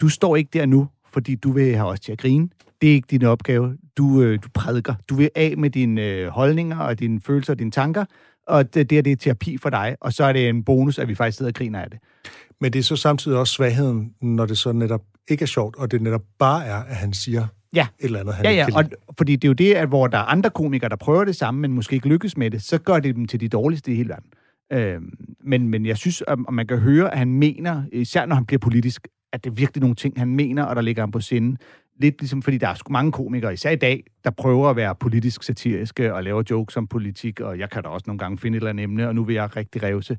du står ikke der nu, fordi du vil have os til at grine. Det er ikke din opgave. Du, øh, du prædiker. Du vil af med dine øh, holdninger og dine følelser og dine tanker, og det, det er det er terapi for dig, og så er det en bonus, at vi faktisk sidder og griner af det. Men det er så samtidig også svagheden, når det så netop ikke er sjovt, og det netop bare er, at han siger Ja. et eller andet, han Ja, ja, og, fordi det er jo det, at hvor der er andre komikere, der prøver det samme, men måske ikke lykkes med det, så gør det dem til de dårligste i hele verden. Øhm, men, men jeg synes, at at man kan høre, at han mener, især når han bliver politisk, at det er virkelig nogle ting, han mener, og der ligger ham på sinde. Lidt ligesom, fordi der er sgu mange komikere, især i dag, der prøver at være politisk satiriske og laver jokes om politik, og jeg kan da også nogle gange finde et eller andet emne, og nu vil jeg rigtig revse.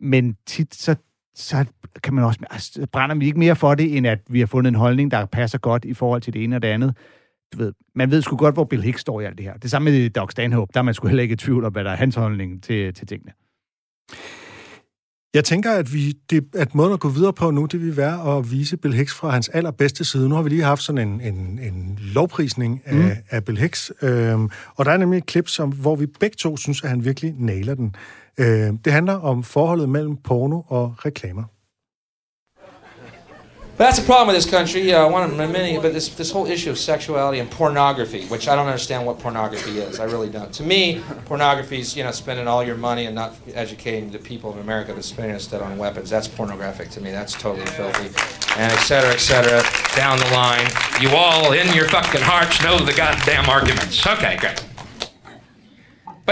Men tit så så kan man også, altså, brænder vi ikke mere for det, end at vi har fundet en holdning, der passer godt i forhold til det ene og det andet. Du ved, man ved sgu godt, hvor Bill Hicks står i alt det her. Det samme med Doug Stanhope, der er man sgu heller ikke i tvivl om, hvad der er hans holdning til, til tingene. Jeg tænker, at, vi, det, at måden at gå videre på nu, det vil være at vise Bill Hicks fra hans allerbedste side. Nu har vi lige haft sådan en, en, en lovprisning af, mm. af Bill Hicks, øhm, og der er nemlig et klip, som, hvor vi begge to synes, at han virkelig nailer den. Øhm, det handler om forholdet mellem porno og reklamer. But that's the problem with this country. Uh, one of many, but this this whole issue of sexuality and pornography, which I don't understand what pornography is. I really don't. To me, pornography is you know spending all your money and not educating the people of America, but spending instead on weapons. That's pornographic to me. That's totally filthy, and et cetera, et cetera. Down the line, you all in your fucking hearts know the goddamn arguments. Okay, great.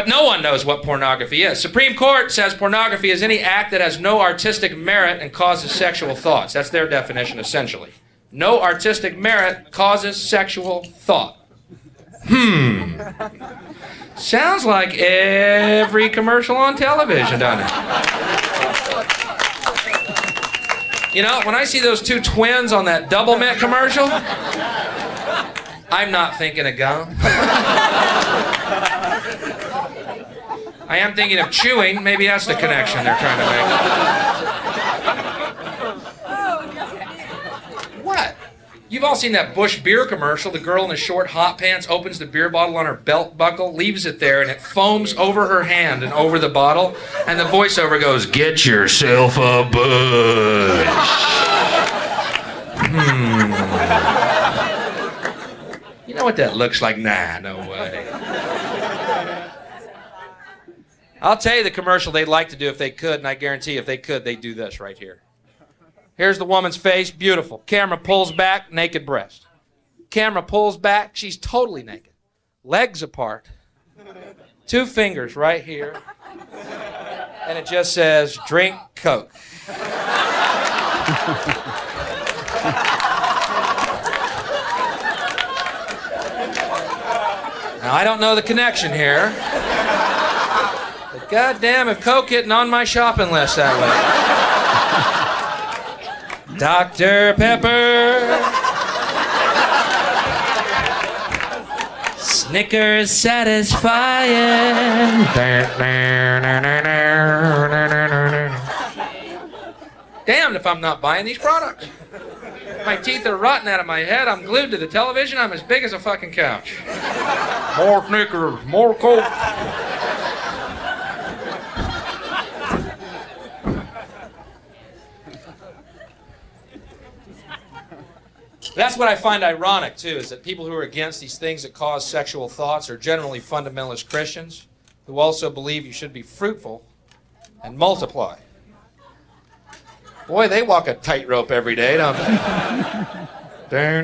But no one knows what pornography is. Supreme Court says pornography is any act that has no artistic merit and causes sexual thoughts. That's their definition, essentially. No artistic merit causes sexual thought. Hmm. Sounds like every commercial on television, doesn't it? You know, when I see those two twins on that double mint commercial, I'm not thinking of gum. I am thinking of chewing. Maybe that's the connection they're trying to make. What? You've all seen that Bush beer commercial. The girl in the short hot pants opens the beer bottle on her belt buckle, leaves it there, and it foams over her hand and over the bottle. And the voiceover goes, Get yourself a Bush. Hmm. You know what that looks like? Nah, no way. I'll tell you the commercial they'd like to do if they could, and I guarantee if they could, they'd do this right here. Here's the woman's face, beautiful. Camera pulls back, naked breast. Camera pulls back, she's totally naked. Legs apart. Two fingers right here. And it just says, drink Coke. Now, I don't know the connection here. But goddamn, if Coke hitting on my shopping list that way. Dr. Pepper. Snickers satisfying. Damned if I'm not buying these products. My teeth are rotting out of my head. I'm glued to the television. I'm as big as a fucking couch. More Snickers, more Coke. That's what I find ironic too, is that people who are against these things that cause sexual thoughts are generally fundamentalist Christians who also believe you should be fruitful and multiply. Boy, they walk a tightrope every day, don't they? How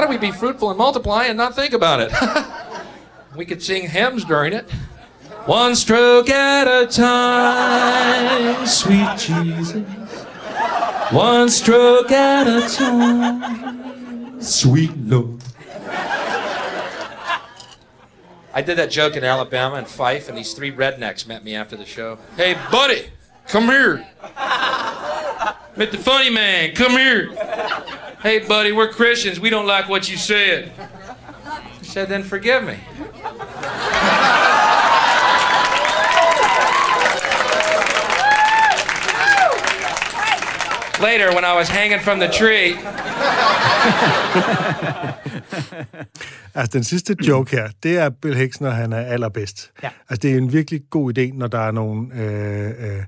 do we be fruitful and multiply and not think about it? we could sing hymns during it. One stroke at a time, sweet Jesus. One stroke at a time, sweet Lord. I did that joke in Alabama and Fife, and these three rednecks met me after the show. Hey, buddy, come here. Met the funny man, come here. Hey, buddy, we're Christians. We don't like what you said. I said, then forgive me. Later, when I was hanging from the tree, Altså, den sidste joke her, det er Bill Hicks, når han er allerbedst. Ja. Altså, det er en virkelig god idé, når der er nogle øh, øh,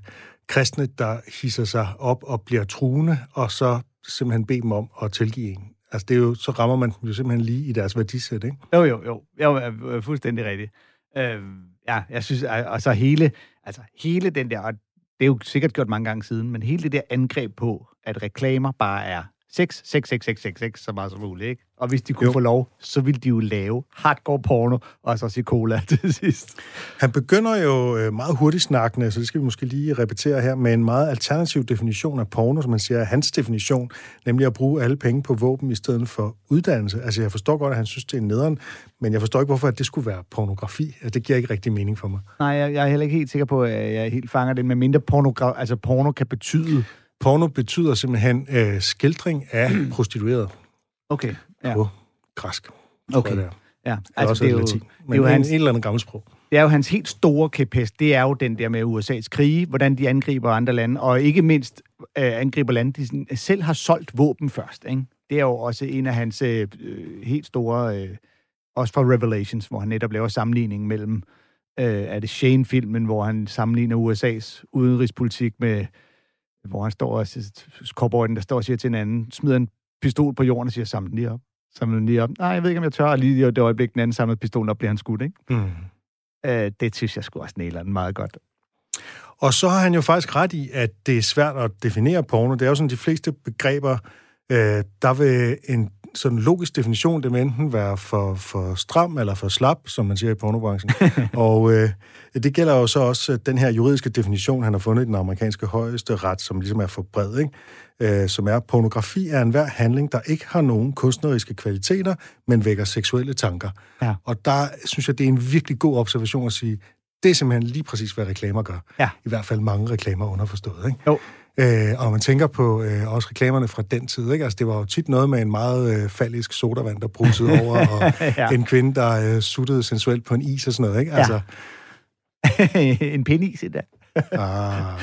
kristne, der hisser sig op og bliver truende, og så simpelthen beder dem om at tilgive en. Altså, det er jo, så rammer man dem jo simpelthen lige i deres værdisæt, ikke? Jo, jo, jo. Jo, er fuldstændig rigtigt. Øh, ja, jeg synes, og og så hele, altså hele den der, og det er jo sikkert gjort mange gange siden, men hele det der angreb på, at reklamer bare er sex, sex, sex, sex, sex, sex, så meget som muligt, ikke? Og hvis de kunne Jo. få lov, så ville de jo lave hardcore porno, og så sige cola til sidst. Han begynder jo øh, meget hurtigt snakkende, så det skal vi måske lige repetere her, med en meget alternativ definition af porno, som man siger er hans definition, nemlig at bruge alle penge på våben i stedet for uddannelse. Altså, jeg forstår godt, at han synes, det er nederen, men jeg forstår ikke, hvorfor at det skulle være pornografi. Altså, det giver ikke rigtig mening for mig. Nej, jeg, jeg er heller ikke helt sikker på, at jeg helt fanger det, med mindre pornogra- altså porno kan betyde... Porno betyder simpelthen øh, skildring af prostitueret Okay, ja. på græsk. Okay. det ja. Altså, det er også det er latin. Men det er jo hans, en eller anden gammel sprog. det er jo hans helt store kæphest, det er jo den der med USA's krige, hvordan de angriber andre lande, og ikke mindst øh, angriber lande, de sådan, selv har solgt våben først. Ikke? Det er jo også en af hans øh, øh, helt store, øh, også fra Revelations, hvor han netop laver sammenligning mellem, øh, er det Shane-filmen, hvor han sammenligner USA's udenrigspolitik med, hvor han står og cowboyen, der står og siger til hinanden, smider en pistol på jorden og siger, samle den lige op. Samle den lige op. Nej, jeg ved ikke, om jeg tør. Og lige i det øjeblik, den anden samler pistolen op, bliver han skudt, ikke? Mm. Øh, det synes jeg sgu også næler den meget godt. Og så har han jo faktisk ret i, at det er svært at definere porno. Det er jo sådan, de fleste begreber, øh, der vil en sådan logisk definition, det vil enten være for, for stram eller for slap, som man siger i pornobranchen. og øh, det gælder jo så også øh, den her juridiske definition, han har fundet i den amerikanske højeste ret, som ligesom er for bred, ikke? Øh, som er, pornografi er enhver handling, der ikke har nogen kunstneriske kvaliteter, men vækker seksuelle tanker. Ja. Og der synes jeg, det er en virkelig god observation at sige, det er simpelthen lige præcis, hvad reklamer gør. Ja. I hvert fald mange reklamer underforstået, ikke? Jo. Øh, og man tænker på øh, også reklamerne fra den tid, ikke? Altså, det var jo tit noget med en meget øh, fallisk sodavand, der brusede over, og Ja. ja. en kvinde, der øh, suttede sensuelt på en is og sådan noget, ikke? Ja. Altså, en penis i dag. ah,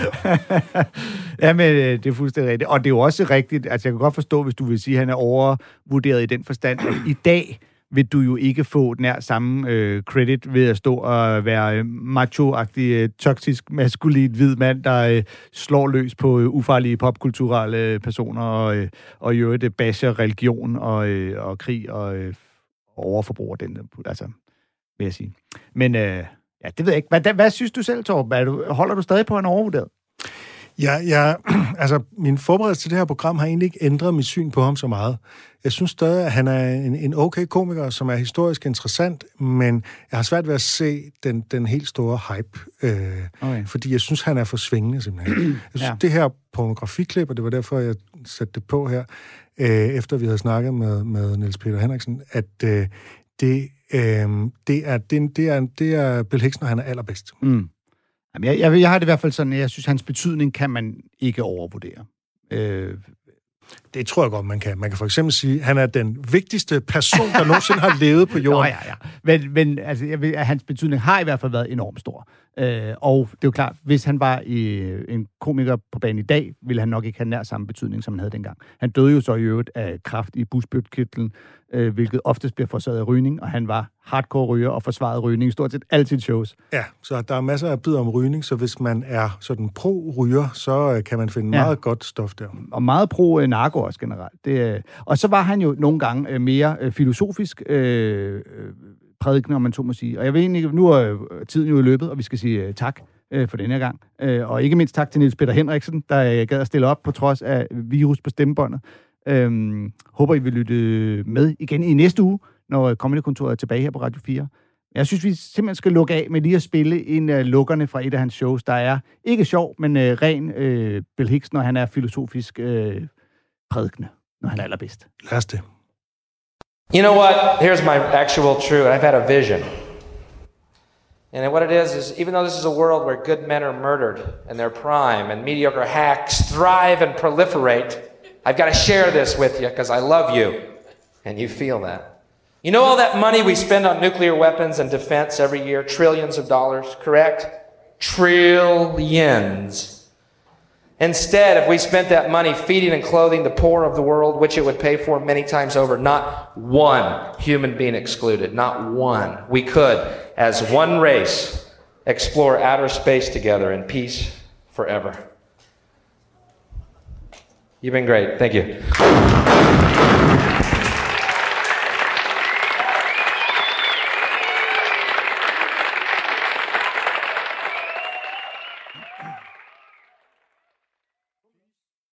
ja, men øh, det er fuldstændig rigtigt. Og det er jo også rigtigt, altså jeg kan godt forstå, hvis du vil sige, at han er overvurderet i den forstand, at i dag vil du jo ikke få nær samme øh, credit ved at stå og være øh, macho-agtig, øh, toksisk, maskulin, hvid mand, der øh, slår løs på øh, ufarlige popkulturelle øh, personer, og, øh, og i øvrigt øh, basher religion og, øh, og krig og øh, overforbruger den, altså, vil jeg sige. Men øh, ja, det ved jeg ikke. Hvad, hvad synes du selv, Torben? Er du, holder du stadig på en overvurderet? Ja, ja, altså, min forberedelse til det her program har egentlig ikke ændret mit syn på ham så meget. Jeg synes stadig, at han er en, en okay komiker, som er historisk interessant, men jeg har svært ved at se den, den helt store hype, øh, Okay. fordi jeg synes, han er for svingende simpelthen. Jeg synes, Ja. det her pornografiklip, og det var derfor, jeg satte det på her, øh, efter vi havde snakket med, med Niels Peter Henriksen, at øh, det, øh, det, er, det, det, er, det er Bill Hicks, når han er allerbedst. Mm. Jamen, jeg, jeg, jeg har det i hvert fald sådan, at jeg synes, hans betydning kan man ikke overvurdere. Øh, Det tror jeg godt, man kan. Man kan for eksempel sige, at han er den vigtigste person, der nogensinde har levet på Nå, jorden. ja, ja. Men, men altså, jeg ved, at hans betydning har i hvert fald været enormt stor. Øh, og det er jo klart, hvis han var i, en komiker på banen i dag, ville han nok ikke have nær samme betydning, som han havde dengang. Han døde jo så i øvrigt af kraft i busbødkirtlen, øh, hvilket oftest bliver forårsaget af rygning, og han var hardcore ryger og forsvarede rygning i stort set altid shows. Ja, så der er masser af bid om rygning, så hvis man er sådan pro-ryger, så øh, kan man finde Ja. meget godt stof der. og meget pro-narko også generelt. Det, øh, og så var han jo nogle gange øh, mere øh, filosofisk øh, prædikner, om man så må sige. Og jeg vil egentlig, nu er øh, tiden jo i løbet, og vi skal sige øh, tak øh, for denne her gang. Og ikke mindst tak til Niels Peter Henriksen, der gad at stille op på trods af virus på stemmebåndet. Øhm, håber, I vil lytte med igen i næste uge, når øh, kontoret er tilbage her på Radio 4. Jeg synes, vi simpelthen skal lukke af med lige at spille en af lukkerne fra et af hans shows, der er ikke sjov, men øh, ren øh, Bill Hicks, når han er filosofisk øh, prædikende, når han er allerbedst. Lad os det. You know what? Here's my actual truth. I've had a vision. And what it is, is even though this is a world where good men are murdered in their prime and mediocre hacks thrive and proliferate, I've got to share this with you because I love you. And you feel that. You know all that money we spend on nuclear weapons and defense every year? Trillions of dollars, correct? Trillions. Instead, if we spent that money feeding and clothing the poor of the world, which it would pay for many times over, not one human being excluded, not one, we could, as one race, explore outer space together in peace forever. You've been great. Thank you.